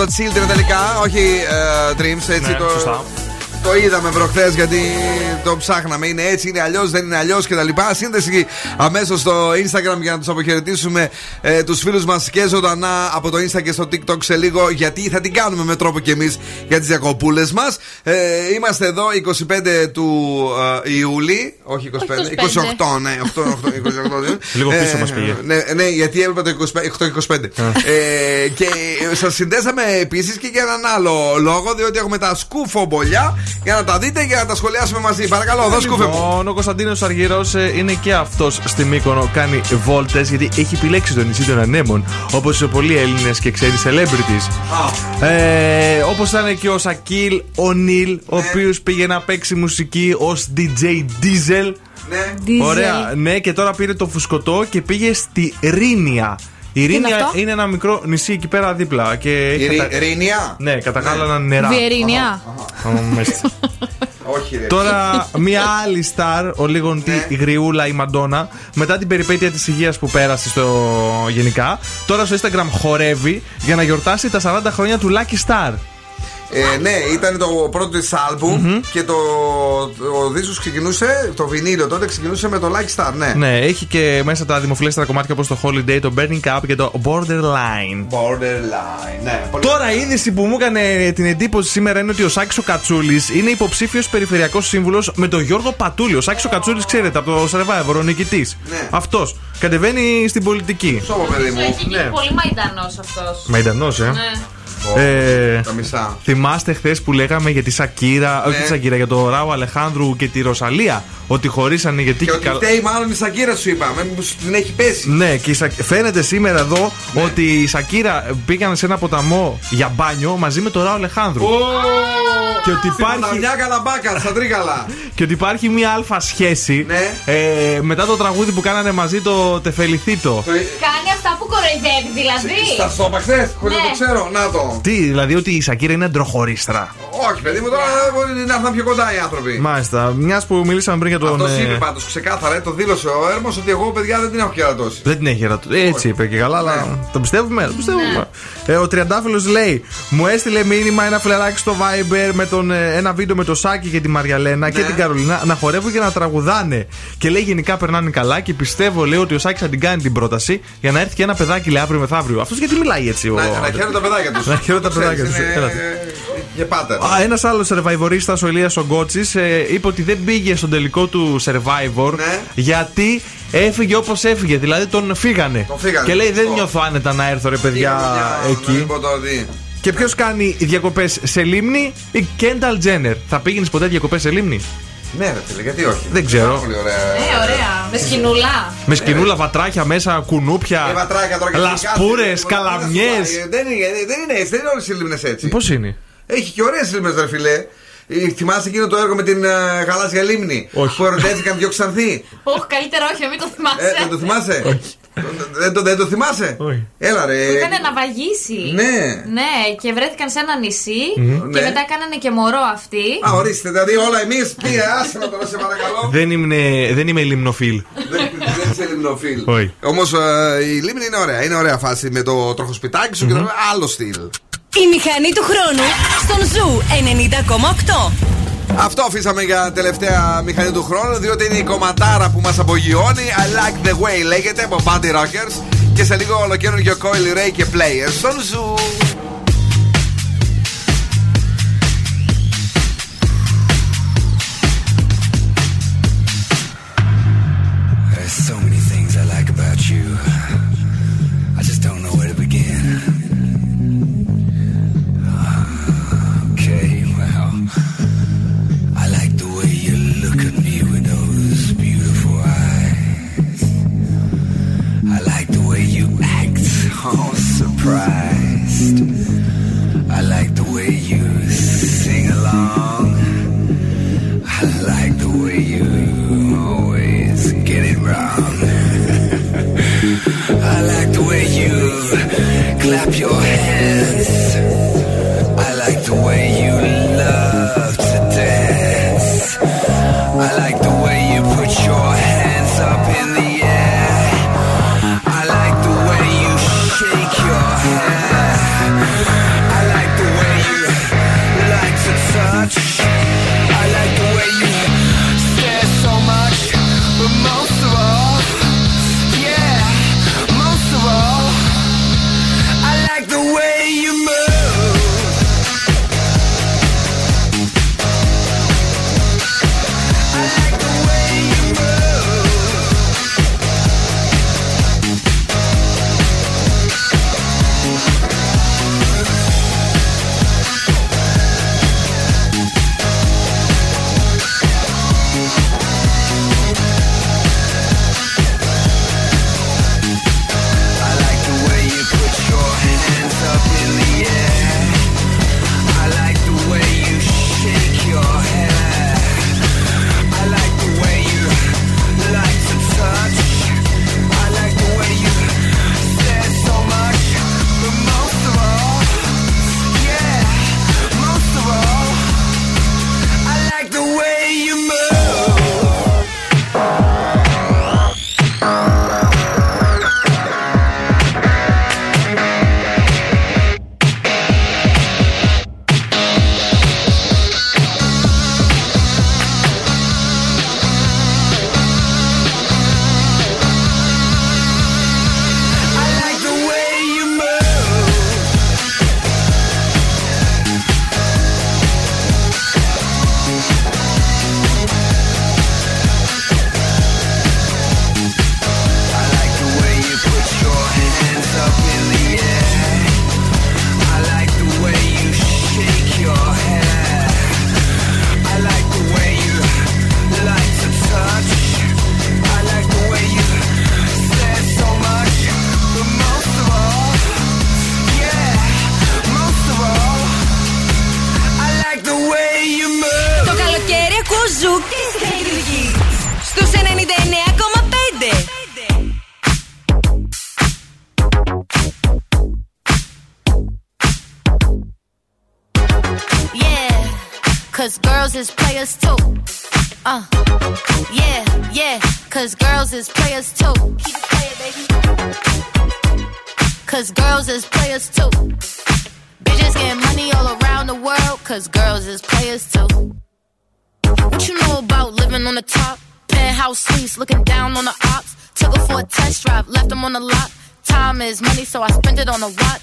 το Children τελικά, όχι uh, Dreams, έτσι ναι, το. Σωστά. Το είδαμε προχθές γιατί το ψάχναμε. Είναι έτσι, είναι αλλιώς, δεν είναι αλλιώς κτλ. Σύνδεση αμέσως στο Instagram για να τους αποχαιρετήσουμε ε, τους φίλους μας και ζωντανά από το Insta και στο TikTok σε λίγο. Γιατί θα την κάνουμε με τρόπο κι εμείς για τις διακοπούλες μας. Ε, είμαστε εδώ 25 του ε, Ιούλη. Όχι 25, 28, ναι, 8, 8, 28. Λίγο πίσω μας πήγε. Ναι, ναι, γιατί έβλεπα το 25, 8-25. ε, και σας συνδέσαμε επίσης και για έναν άλλο λόγο, διότι έχουμε τα σκουφομπολιά για να τα δείτε και να τα σχολιάσουμε μαζί. Παρακαλώ, εδώ σκούφε μου. Λοιπόν, ο Κωνσταντίνος Αργυρός είναι και αυτός στη Μύκονο. Κάνει βόλτες γιατί έχει επιλέξει το νησί των Ανέμων. Όπως πολλοί Έλληνες και ξένοι celebrities. Ε, Όπως ήταν και ο Σακίλ ο Νίλ, ο οποίος πήγε να παίξει μουσική ως DJ Diesel. Ναι. Ωραία, ναι, και τώρα πήρε το φουσκωτό και πήγε στη Ρίνια. Η είναι Ρίνια αυτό; είναι ένα μικρό νησί εκεί πέρα δίπλα. Και Η έχει Ρι- κατα- Ρίνια; Ναι, καταγάλαναν νερά. Βιερίνια. Α, μάλιστα. Όχι, ρε. Τώρα, μία άλλη στάρ, ο λίγον τι, η γριούλα, η Μαντόνα, μετά την περιπέτεια της υγείας που πέρασε στο γενικά, τώρα στο Instagram χορεύει για να γιορτάσει τα 40 χρόνια του Lucky Star. Ε, ναι, ήταν το πρώτο της αλμπουμ και το, ο δίσκος ξεκινούσε, το βινίλιο τότε ξεκινούσε με το Like Star, ναι. Ναι, έχει και μέσα τα δημοφιλέστερα κομμάτια όπως το Holiday, το Burning Cup και το Borderline. Borderline, ναι. Πολύ- Τώρα η είδηση που μου έκανε την εντύπωση σήμερα είναι ότι ο Σάκης ο Κατσούλης είναι υποψήφιος περιφερειακός σύμβουλος με τον Γιώργο Πατούλη. Ο Σάκης ο Κατσούλης, ξέρετε, από το Survivor, ο νικητής. Ναι. Αυτός κατεβαίνει στην πολιτική. Σώμα, παιδί μου. Έχει γίνει Ναι. πολύ μαϊντανός αυτός. Μαϊντανός, ε. Ναι. Ε, Τα μισά. θυμάστε χθες που λέγαμε για τη Σακύρα, όχι Ναι. τη Σακύρα, για το Ράου Αλεχάνδρου και τη Ρωσαλία. Ότι χωρίσανε γιατί. Και ότι καλ- φταίει μάλλον η Σακύρα σου είπα, μήπως την έχει πέσει. Ναι, και η Σα- φαίνεται σήμερα εδώ Ναι. ότι η Σακύρα πήγαν σε ένα ποταμό για μπάνιο μαζί με το Ράου Αλεχάνδρου. Και ότι υπάρχει- Ποταμιά καλαμπάκα, στα τρίκαλα. Και ότι υπάρχει μια αλφα σχέση Ναι. ε, μετά το τραγούδι που κάνανε μαζί το Τεφελιθήτο. Κάνει αυτά που κοροϊδεύει δηλαδή. Στα στόπαξε, χωρίς να Ναι. το ξέρω. Να το. Τι, δηλαδή ότι η Σακύρα είναι ντροχωρίστρα. Όχι, παιδί μου, τώρα μπορεί να έρθουν πιο κοντά οι άνθρωποι. Μάλιστα, μιας που μιλήσαμε πριν για τον. Αυτός ε, είπε πάντως ξεκάθαρα, ε, το δήλωσε ο Έρμος ότι εγώ παιδιά δεν την έχω κερατώσει. Δεν την έχει γερατώσει. Έτσι είπε και καλά, αλλά Ναι. το πιστεύουμε. Το πιστεύουμε. Ε, ο Τριαντάφυλλος λέει: Μου έστειλε μήνυμα ένα φλεράκι στο Viber με τον, ε, ένα βίντεο με το Σάκη και τη Μαριαλένα και Ναι. την Καρολίνα να χορεύουν και να τραγουδάνε. Και λέει: Γενικά περνάνε καλά και πιστεύω, λέει, ότι ο Σάκης θα την κάνει την πρόταση για να έρθει και ένα παιδάκι, λέει, αύριο μεθαύριο. Αυτός γιατί μιλάει έτσι, ο. Να, να χαίρουν τα παιδάκια τους. Να χαίρουν τα παιδάκια τους. Έλατε. Και πάτε. Α, ένας άλλος survivorista, ο Ηλίας Ογκότσης, ε, είπε ότι δεν πήγε στον τελικό του survivor Ναι. γιατί έφυγε όπως έφυγε. Δηλαδή τον φύγανε. Τον φύγανε. Και λέει: Δεν Σωστό. νιώθω άνετα να έρθω, ρε παιδιά, Να μην εκεί. πω το ότι- Και ποιος κάνει διακοπές σε λίμνη, η Κένταλ Τζένερ. Θα πήγαινες ποτέ διακοπές σε λίμνη; Ναι, ρε φίλε, γιατί όχι. Δεν ξέρω. Πάρα Πολύ ωραία. Ε, ωραία. Με σκηνούλα. Με σκηνούλα, βατράκια μέσα, κουνούπια, Ε, βατράκια τώρα και λασπούρες, φυσικά, τι να καλαμιέ. σου πω, ε, Δεν είναι, δεν είναι έτσι, δεν είναι όλες οι λίμνες έτσι. Πώς είναι; Έχει και ωραίες λίμνες, ρε φιλέ. Ε, Θυμάσαι εκείνο το έργο με την ε, γαλάζια λίμνη Όχι. που ερωτεύτηκαν δυο ξανθοί. Όχι, καλύτερα όχι, μην το Ε, θυμάσαι. δεν το θυμάσαι; δεν, το, δεν το θυμάσαι; Όχι. Έλα ρε. Που ήταν να βαγίσει. Ναι. Ναι, και βρέθηκαν σε ένα νησί και Ναι. μετά κάνανε και μωρό αυτοί. Α, ορίστε, δηλαδή όλα εμείς. Πήγε, άσε με τώρα, σε παρακαλώ. Δεν είμαι, δεν είμαι λιμνοφίλ. Δεν δεν είσαι λιμνοφίλ. Όχι. Όμως η λίμνη είναι ωραία. Είναι ωραία φάση με το τροχοσπιτάκι σου και το άλλο στυλ. Η μηχανή του χρόνου στον Zoo 90,8. Αυτό αφήσαμε για τελευταία μηχανή του χρόνου, διότι είναι η κομματάρα που μας απογειώνει. I like the way λέγεται από Bodyrockers. Και σε λίγο ολοκαίνουριο Coi Leray και Players στον Zoo. Surprised. I like the way you sing along. I like the way you always get it wrong. I like the way you clap your hands.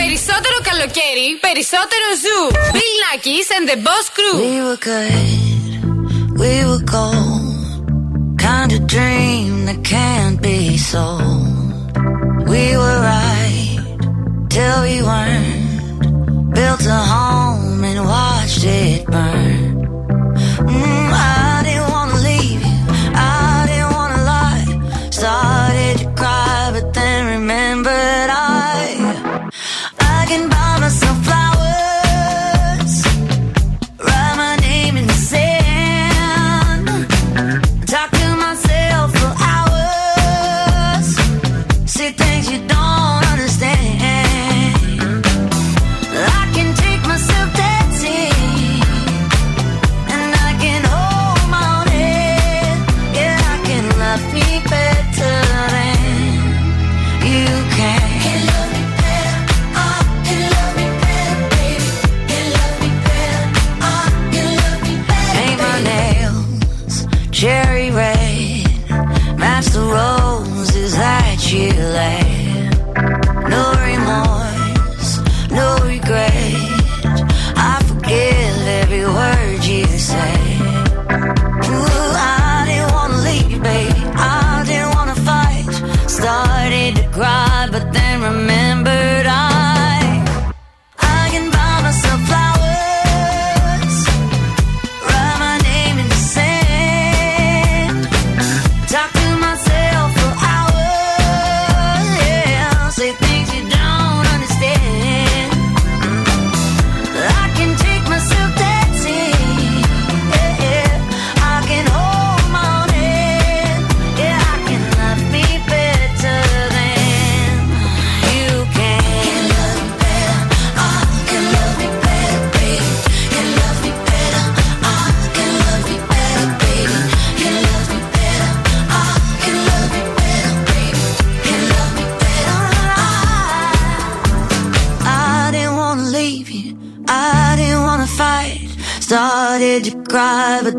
Περισσότερο καλοκαίρι, περισσότερο ζου. Bill Nackis and the Boss Crew. We were good, we were gold. Kind of dream that can't be sold. We were right till we weren't. Built a home and watched it burn.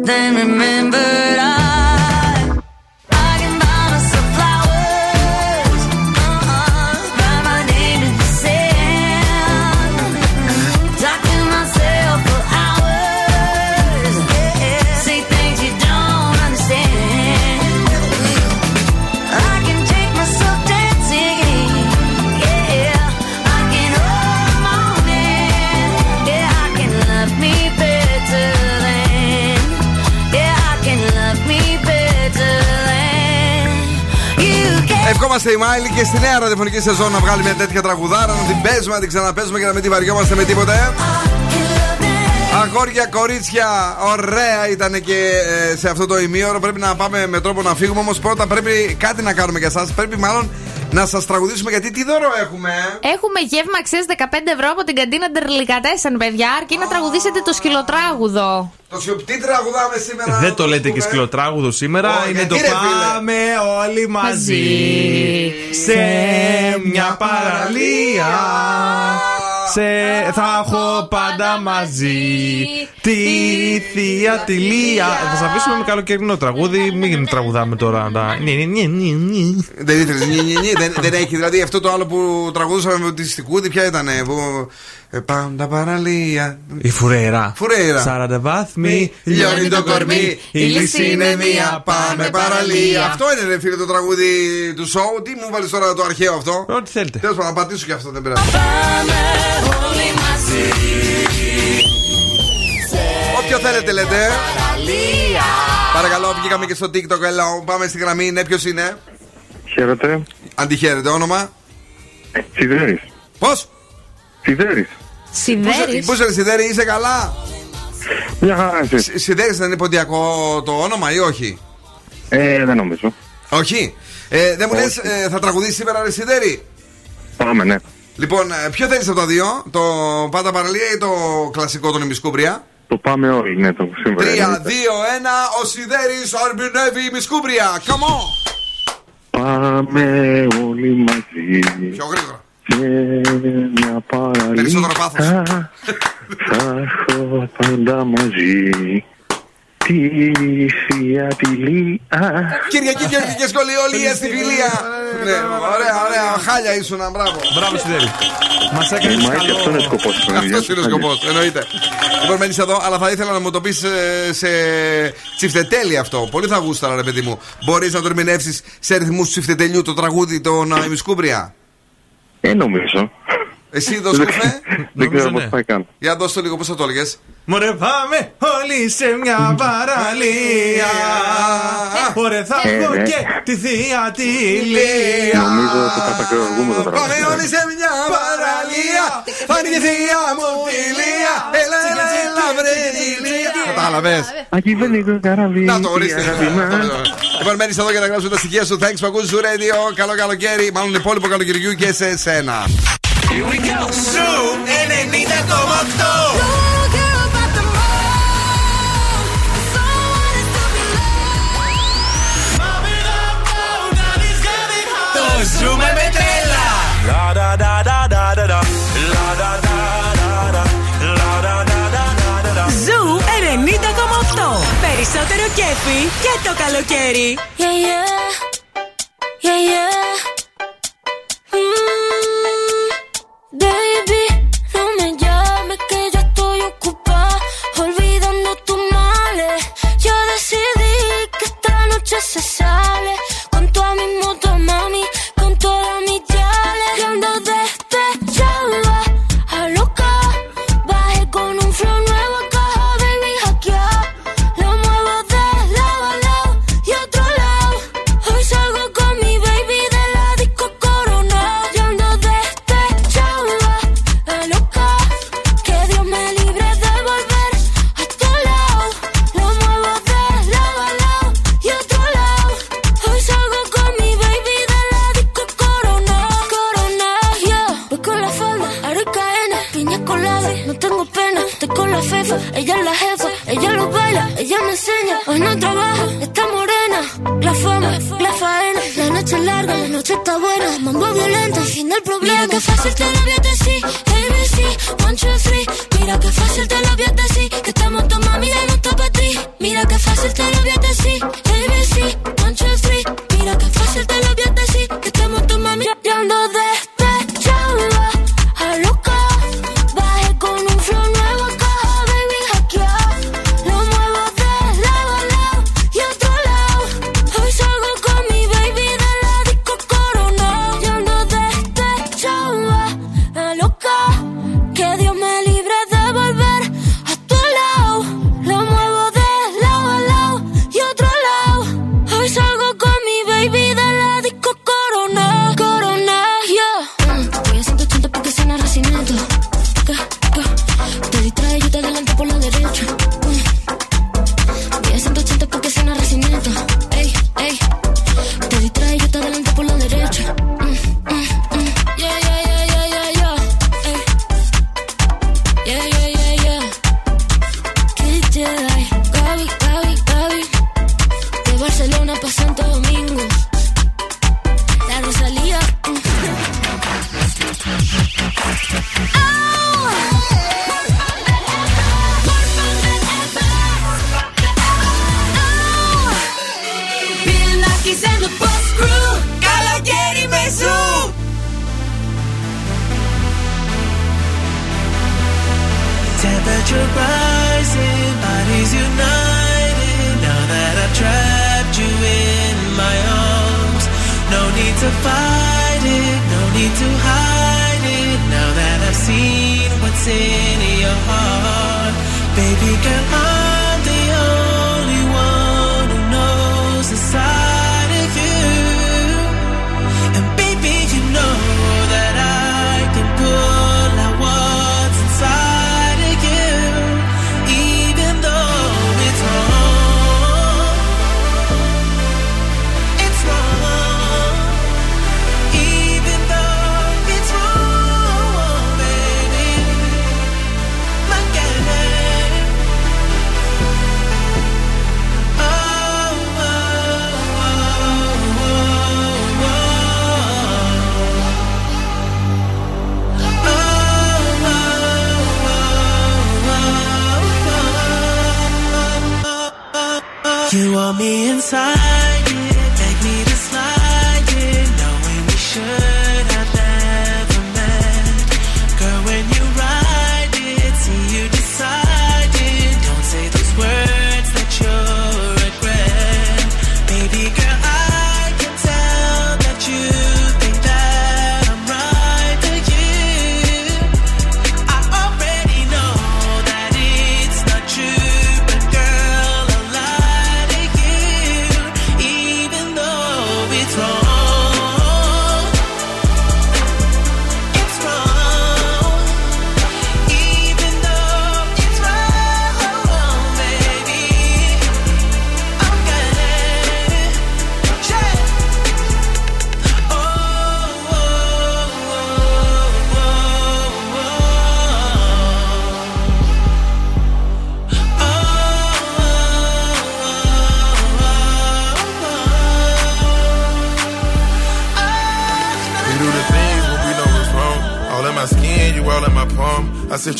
Then Ευχόμαστε η Miley και στη νέα ραδιοφωνική σεζόν να βγάλει μια τέτοια τραγουδάρα, να την παίζουμε, να την ξαναπαίζουμε και να μην την βαριόμαστε με τίποτα. Αγόρια, κορίτσια, ωραία ήταν και ε, σε αυτό το ημίωρο. Πρέπει να πάμε με τρόπο να φύγουμε. Όμως πρώτα πρέπει κάτι να κάνουμε για εσάς. Πρέπει μάλλον να σας τραγουδήσουμε γιατί τι δώρο έχουμε. ε; Έχουμε γεύμα αξίας 15 ευρώ από την καντίνα Ντερλικατέσεν, παιδιά, αρκεί να τραγουδήσετε το σκυλοτράγουδο. Το σιωπ- τι τραγουδάμε σήμερα. Δεν το λέτε και σκυλοτράγουδο σήμερα. Ω, είναι γιατί, το ρε, φίλε; πάμε όλοι μαζί σε μια παραλία. Σε, θα έχω πάντα μαζί τη θεία τη Λία. Θα σας αφήσουμε με καλοκαιρινό τραγούδι. Μην τραγουδάμε τώρα. τα- νι, νι, νι, νι, νι. Δεν ήθελες. Δεν, δεν έχει. Δηλαδή αυτό το άλλο που τραγουδούσαμε με τη Στικούδη, ποια ήταν. Που. Ε, πάντα παραλία. Η φουρέρα. Φουρέρα. 40 βάθμοι. Λιώνει το κορμί, η λύση είναι μία. Πάμε παραλία. Αυτό είναι ρε φίλε το τραγούδι του σοου. Τι μου βάλεις τώρα το αρχαίο αυτό; Ό,τι θέλετε. Τέλος πάντων, να πατήσω και αυτό δεν πειράζει. όλοι μαζί Όποιο θέλετε λέτε. Παρακαλώ, βγήκαμε και στο TikTok. Έλα, πάμε στη γραμμή. Ναι, ποιος είναι; Χαίρετε. Αντιχαίρετε, όνομα; Σιδέρης. Πώς; Σιδέρης. Σιδέρης. Πού είσαι, Σιδέρη, είσαι καλά; Μια χαρά εσύ. Σιδέρη δεν είναι ποντιακό το όνομα ή όχι; Ε, δεν νομίζω. Όχι. Ε, δεν μου λες, θα τραγουδήσεις σήμερα, ρε Σιδέρη; Πάμε, ναι. Λοιπόν, ε, ποιο θέλεις από τα δύο, το Πάντα Παραλία ή το κλασικό των Ημισκούμπρια. Το πάμε όλοι, ναι, το σήμερα. 3, 2, 1, εννοείται. ο Σιδέρης αρμπινεύει η Μισκούμπρια. Come on! Πάμε όλοι μαζί. Πιο γρήγορα. Σε μια παραλία. Περισσότερο πάθος. Θα έχω πάντα μαζί. Τη θεία τη Λία. Κυριακή και και σχολή όλοι η αστιφιλία. Ναι, ωραία, ωραία. Χάλια ήσουν, μπράβο. Μπράβο, Σιδέρη. Μας Ε, έκανες μα έτσι αυτός είναι σκοπός. Αυτός είναι ο σκοπός, εννοείται. Λοιπόν, μένεις εδώ, αλλά θα ήθελα να μου το πεις σε τσιφτετέλη αυτό. Πολύ θα γούσταρα, ρε παιδί μου. Μπορείς να το ερμηνεύσεις σε ρυθμούς τσιφτετελιού το τραγούδι των ε, Ημισκούμπρια. Ε, νομίζω. Εσύ δώσ' κουφέ. Δεν ξέρω ναι. πώς πάει καν. Για δώσ' το λίγο, πώς θα το έλεγες; Μωρέ πάμε όλοι σε μια παραλία Ωραία θα Ε, έχω ναι. και τη θεία τη Λία Νομίζω ότι θα κακρολογούμε το Πάμε τραγούδι. όλοι σε μια παραλία. Φάνηκε η θεία μου τη Λία. Έλα, έλα, έλα, βρε τη Λία. Κατάλαβες. Ακυβέρνει το καράβι. Να το ορίστε. αγαπημά. Λοιπόν, μένεις εδώ για να γράψουμε τα στοιχεία σου. Thanks που ακούς σου radio. Καλό καλοκαίρι. Μάλλον υπόλοιπο καλοκαιριού και σε εσένα. Zoo 90,8 Το ζούμε με τρέλα Zoo 90,8. Περισσότερο κέφι και το καλοκαίρι. Yeah, yeah. Yeah, yeah. Mm, Baby, no me llames, que yo estoy ocupada Olvidando tus males, yo decidí que esta noche se sal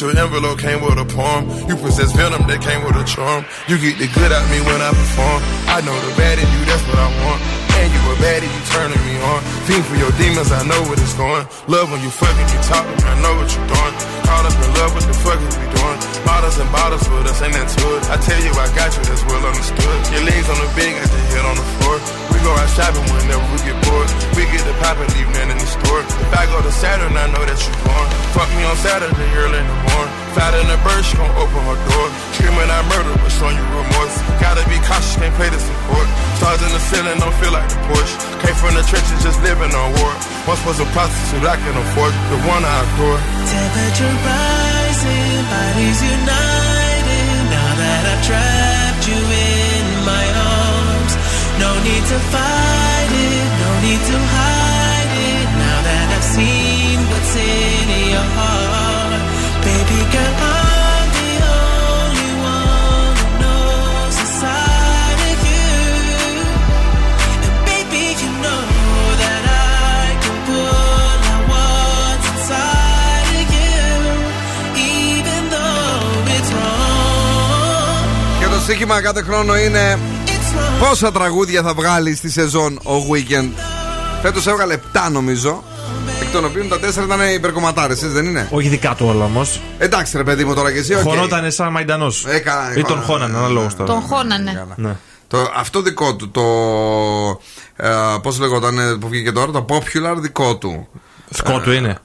Your envelope came with a poem. You possess venom that came with a charm. You get the good out me when I on war. Once was a prostitute, I can afford the one I adore. Temperature rising, bodies united. Now that I've trapped you in my arms, no need to fight it, no need to hide it. Now that I've seen what's in your heart, στοίχημα κάθε χρόνο είναι πόσα τραγούδια θα βγάλει στη σεζόν ο Weeknd. Φέτος έβγαλε 7 νομίζω. Εκ των οποίων τα 4 ήταν υπερκομματάρες, έτσι δεν είναι; Όχι δικά του όλα όμως. Εντάξει, ρε παιδί μου τώρα και εσύ. οκ. Χωνότανε σαν μαϊντανός. Ε, καλά, Ή τον καλά. χώνανε, αναλόγως τώρα. Τον χώνανε. Ναι. Το, αυτό δικό του, το. Ε, Πώς λεγόταν ε, που βγήκε τώρα, το popular δικό του. Σκότ του είναι.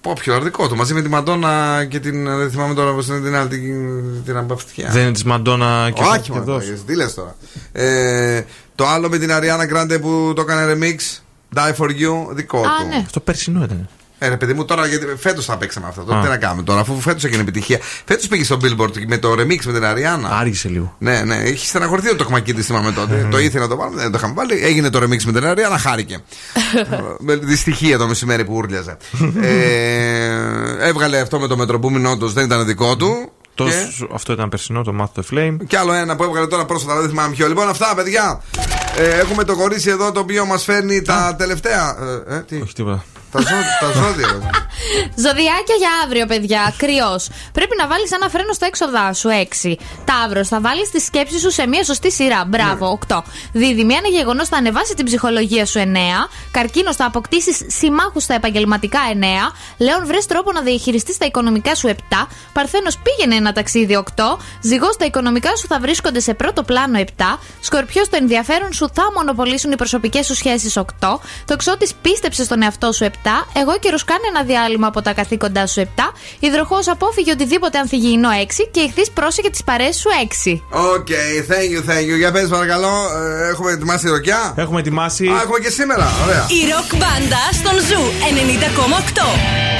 Το popular δικό του. Μαζί με τη Μαντόνα και την. Δεν θυμάμαι τώρα πώς είναι την άλλη. Την, την αμπαυτιά. Δεν είναι της Μαντόνα και Όχι, και μόνο αυτός. τι λες τώρα. Ε, το άλλο με την Αριάννα Γκράντε που το έκανε remix. Die for you, δικό Α, του. ναι. Αυτό περσινό ήταν. Ε, ρε παιδί μου, τώρα γιατί φέτος θα παίξαμε αυτό. Τώρα Α. τι να κάνουμε τώρα, αφού φέτος έγινε επιτυχία. Φέτος πήγε στο Billboard με το remix με την Αριάννα. Άργησε λίγο. Ναι, ναι, έχει στεναχωρηθεί το τοκμακί της θυμάμαι τότε. το ήθελε να το βάλουμε, δεν το είχαμε βάλει. Έγινε το remix με την Αριάννα, χάρηκε. με δυστυχία το μεσημέρι που ούρλιαζε. ε, έβγαλε αυτό με το Μετρομπούμιν, όντως δεν ήταν δικό του. Το, Και, Αυτό ήταν περσινό, το Math the Flame. και άλλο ένα που έβγαλε τώρα πρόσφατα, δεν θυμάμαι ποιο. Λοιπόν, αυτά παιδιά. Ε, έχουμε το κορίτσι εδώ το οποίο μας φέρνει τα τελευταία. Ε, ε, τι; Όχι τίποτα. Τα, ζώ, τα ζώδια. ρε. Ζωδιάκια για αύριο, παιδιά. Κρυός. Πρέπει να βάλεις ένα φρένο στα έξοδά σου. 6. Ταύρος. Θα βάλεις τη σκέψη σου σε μια σωστή σειρά. Μπράβο. 8. Δίδυμη. Ένα γεγονός θα ανεβάσει την ψυχολογία σου. 9. Καρκίνος. Θα αποκτήσεις συμμάχους στα επαγγελματικά. 9. Λέων. Βρες τρόπο να διαχειριστείς τα οικονομικά σου. 7. Παρθένος. Πήγαινε ένα ταξίδι. 8. Ζυγός. Τα οικονομικά σου θα βρίσκονται σε πρώτο πλάνο. 7. Σκορπιός. Το ενδιαφέρον σου θα μονοπωλήσουν οι προσωπικές σου σχέσεις. 8. Τοξότης. Πίστεψε στον εαυτό σου. 7. Αιγόκερως. Κάνε ένα διάλειμμα από τα καθήκοντά σου 7. Υδροχόος. Απόφυγε οτιδήποτε ανθυγιεινό 6. Και Ιχθύς πρόσεχε τις παρέες σου 6. OK, thank you, thank you. Για πες παρακαλώ, ε, έχουμε ετοιμάσει ροκιά; Έχουμε ετοιμάσει. Α, έχουμε και σήμερα. Ωραία. Η ροκ μπάντα στον Ζου 90,8.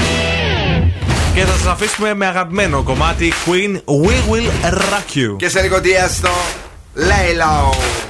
Και θα σας αφήσουμε με αγαπημένο κομμάτι Queen We Will Rock You. Και σε λίγο τι έστω. Lay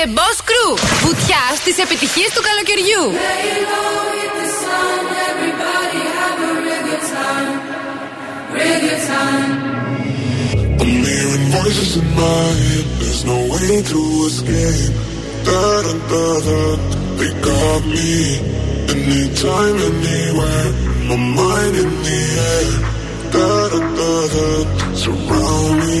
the Boss Crew. Βουτιά στις επιτυχίες του καλοκαιριού. I'm hearing voices in my head. There's no way to escape. Da da da da. They got me. Anytime, anywhere. My mind in the air. Da da da da. Surround me.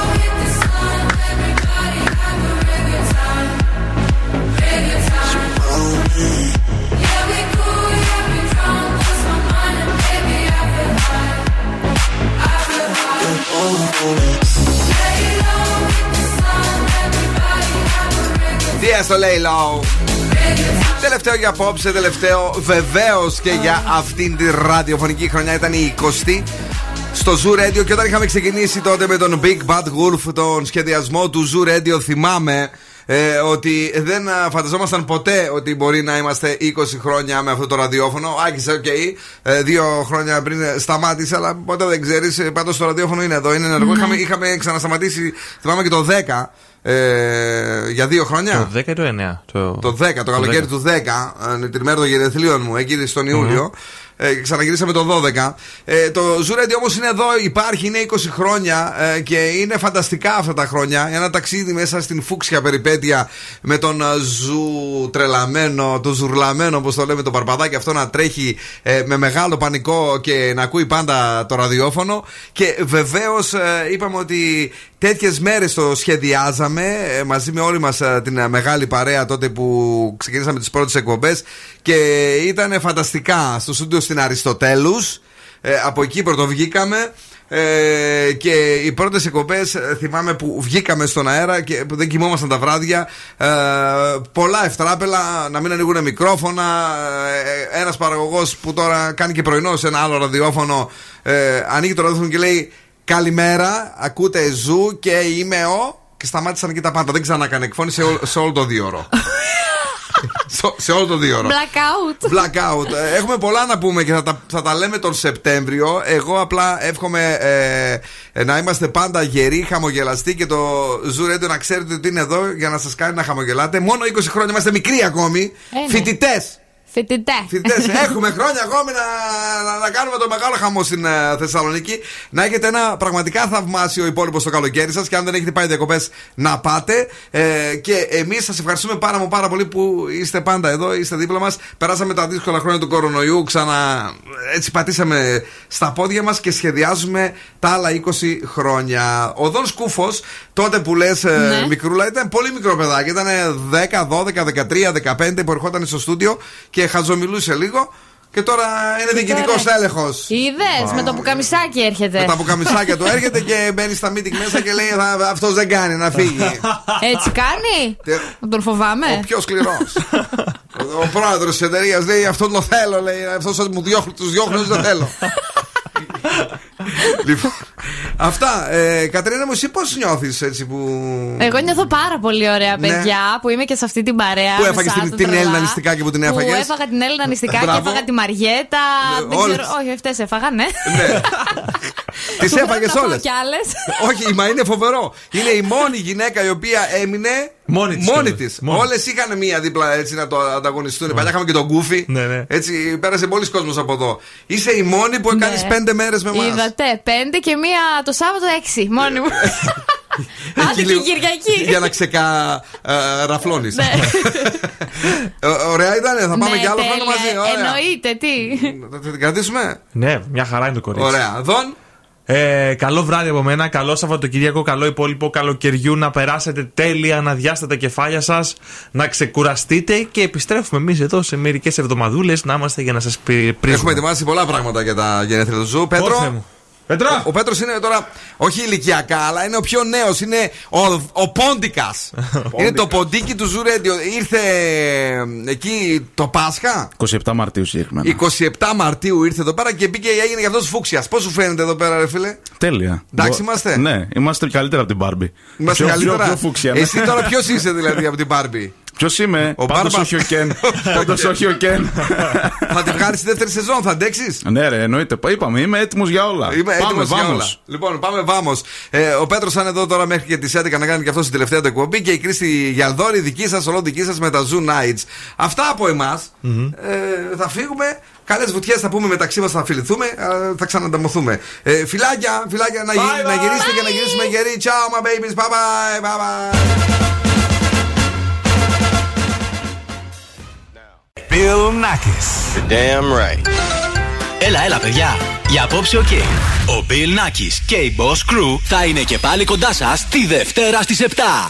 στο Lay Low. Τελευταίο για απόψε, τελευταίο βεβαίως και για αυτήν τη ραδιοφωνική χρονιά ήταν η 20η στο Zoo Radio και όταν είχαμε ξεκινήσει τότε με τον Big Bad Wolf τον σχεδιασμό του Zoo Radio θυμάμαι ε, ότι δεν α, φανταζόμασταν ποτέ ότι μπορεί να είμαστε 20 χρόνια με αυτό το ραδιόφωνο. Άκησε, οκ. ε, δύο χρόνια πριν σταμάτησε, αλλά ποτέ δεν ξέρεις. Πάντως το ραδιόφωνο είναι εδώ, είναι ενεργό. Είχαμε, είχαμε ξανασταματήσει, θυμάμαι και το 10. Ε, για δύο χρόνια. Το 10 ή το 9. Το, Το 10, το καλοκαίρι του 10, ε, την ημέρα των γενεθλίων μου, εκεί στον Ιούλιο. Ε, ξαναγυρίσαμε το 12. Ε, το Zoo Radio όμως είναι εδώ, υπάρχει, είναι 20 χρόνια ε, και είναι φανταστικά αυτά τα χρόνια. Ένα ταξίδι μέσα στην φούξια περιπέτεια με τον ε, Zoo τρελαμένο, τον ζουρλαμένο, όπως το λέμε, το παρπαδάκι αυτό να τρέχει ε, με μεγάλο πανικό και να ακούει πάντα το ραδιόφωνο. Και βεβαίως είπαμε ότι τέτοιες μέρες το σχεδιάζαμε ε, μαζί με όλη μας την ε, μεγάλη παρέα τότε που ξεκινήσαμε τις πρώτες εκπομπές και ήταν φανταστικά στο στούντιο στην Αριστοτέλους. Ε, από εκεί πρωτοβγήκαμε. Ε, και οι πρώτες εκπομπές θυμάμαι που βγήκαμε στον αέρα και που δεν κοιμόμασταν τα βράδια. Ε, πολλά ευτράπελα, να μην ανοίγουν μικρόφωνα. Ε, Ένας παραγωγός που τώρα κάνει και πρωινό σε ένα άλλο ραδιόφωνο, ε, ανοίγει το ραδιόφωνο και λέει Καλημέρα, ακούτε ζου και είμαι ο. Και σταμάτησαν εκεί τα πάντα. Δεν ξανακάνε εκφώνηση σε, ό- σε όλο το δύο ώρο. σε, σε όλο το δύο ώρο. Blackout. Blackout. Ε, Έχουμε πολλά να πούμε και θα τα, θα τα λέμε τον Σεπτέμβριο. Εγώ απλά εύχομαι ε, ε, να είμαστε πάντα γεροί, χαμογελαστοί και το Zoo Radio να ξέρετε ότι είναι εδώ για να σας κάνει να χαμογελάτε. Μόνο 20 χρόνια είμαστε μικροί ακόμη. Ε, ναι. Φοιτητές. Φοιτητέ. Φοιτητές, έχουμε χρόνια ακόμη να, να, να κάνουμε το μεγάλο χαμό στην ε, Θεσσαλονίκη. Να έχετε ένα πραγματικά θαυμάσιο υπόλοιπο στο καλοκαίρι σας και αν δεν έχετε πάει διακοπές να πάτε. Ε, και εμείς σας ευχαριστούμε πάρα, μα πάρα πολύ που είστε πάντα εδώ, είστε δίπλα μας. Περάσαμε τα δύσκολα χρόνια του κορονοϊού, ξανά έτσι πατήσαμε στα πόδια μας και σχεδιάζουμε τα άλλα 20 χρόνια. Ο Δον Σκούφος, τότε που λες Ναι. μικρούλα, ήταν πολύ μικρό παιδάκι. Ήταν 10, 12, 13, 15 που ερχόταν στο στούντιο και χαζομιλούσε λίγο. Και τώρα είναι διοικητικός τώρα- έλεγχος. Είδες, με το πουκαμισάκι έρχεται. Με τα πουκαμισάκια του έρχεται και μπαίνει στα meeting μέσα και λέει Αυτός δεν κάνει να φύγει. Έτσι κάνει; Τι- Τον φοβάμαι; Ο πιο σκληρός. Ο πρόεδρος της εταιρείας λέει Αυτό το θέλω. Λέει Αυτός μου διώχνει, τους διώχνει, δεν θέλω. Λοιπόν, αυτά. Ε, Κατερίνα μου, εσύ πώς νιώθεις έτσι που. Εγώ νιώθω πάρα πολύ ωραία, Ναι. παιδιά, που είμαι και σε αυτή την παρέα. Που με έφαγες εσάς την- τα την τρελά. Έλληνα νηστικάκι που την Που έφαγες. έφαγα την Έλληνα νηστικά και Μπράβο. έφαγα τη Μαριέτα. Ε, Δεν όλες. ξέρω, όχι, αυτέ έφαγα, ναι. Τις έφαγες Μπορώ να όλες. φάω κι άλλες. Όχι, μα είναι φοβερό. Είναι η μόνη γυναίκα η οποία έμεινε Μόνη της μόνη κιόλας. της. Μόνη. Όλες είχαν μία δίπλα έτσι να το ανταγωνιστούν. Παλιά είχαμε και τον Γκούφι. Ναι, ναι. Έτσι πέρασε πολλοί κόσμος από εδώ. Είσαι η μόνη που κάνει Ναι. πέντε μέρες με εμάς. Είδατε, πέντε και μία το Σάββατο έξι. Μόνη μου. Άντε και η Κυριακή. Για να ξεκαραφλώνει. Ναι. Ωραία ήταν, θα πάμε Ναι, και άλλο χρόνο τέλεια. μαζί. Ωραία. Εννοείται, τι. Θα την κρατήσουμε; Ναι, μια χαρά είναι το κορίτσι. Ωραία. Δον; Ε, καλό βράδυ από μένα, καλό Σαββατοκύριακο, καλό υπόλοιπο καλοκαιριού, να περάσετε τέλεια, να διάσετε τα κεφάλια σας, να ξεκουραστείτε και επιστρέφουμε εμείς εδώ σε μερικές εβδομαδούλες να είμαστε για να σας πρίζουμε. Έχουμε ετοιμάσει πολλά πράγματα για τα γενέθλια του Zoo. Πέτρο. Όρθε μου. Πέτρο! Ο, ο Πέτρος είναι τώρα όχι ηλικιακά, αλλά είναι ο πιο νέος. Είναι ο, ο Πόντικας. είναι το ποντίκι του Zoo Radio. Ήρθε ε, εκεί το Πάσχα; 27 Μαρτίου συγκεκριμένα. 27 Μαρτίου ήρθε εδώ πέρα και μπήκε έγινε για αυτός φούξιας. Πώς σου φαίνεται εδώ πέρα, ρε φίλε; Τέλεια. Εντάξει Μπο- είμαστε; Ναι, είμαστε καλύτερα από την Barbie. Είμαστε Πιο- καλύτερα; Πιο, πιο φούξια, ναι. Εσύ τώρα ποιος είσαι δηλαδή από την Barbie. Ποιος είμαι, Ο Πάντως Μπάρμπα. όχι ο Κεν. Πάντως όχι ο Κεν. θα τη βγάλεις στη δεύτερη σεζόν, θα αντέξεις; ναι, ρε, εννοείται. Είπαμε, είμαι έτοιμος για όλα. Είμαι πάμε, έτοιμος για όλα. βάμος. Λοιπόν, πάμε βάμος. Ε, ο Πέτρος θα είναι εδώ τώρα μέχρι και τις 11 να κάνει και αυτό στην τελευταία του εκπομπή. Και η Κρίστη Γιαλδόρη, δική σας, όλο δική σας με τα Zoo Nights. Αυτά από εμάς. Ε, θα φύγουμε. Καλές βουτιές θα πούμε μεταξύ μας, θα φιληθούμε. ε, θα ξανανταμωθούμε. Ε, φιλάκια, φιλάκια να, γυ- να γυρίσετε και να γυρίσουμε γεροί. Ciao, my babies. Bye bye. Bye bye. Bill Nackis. Damn right. Έλα, έλα, παιδιά. Για απόψε ο Ο Bill Nackis και η Boss Crew θα είναι και πάλι κοντά σας τη Δευτέρα στις 7.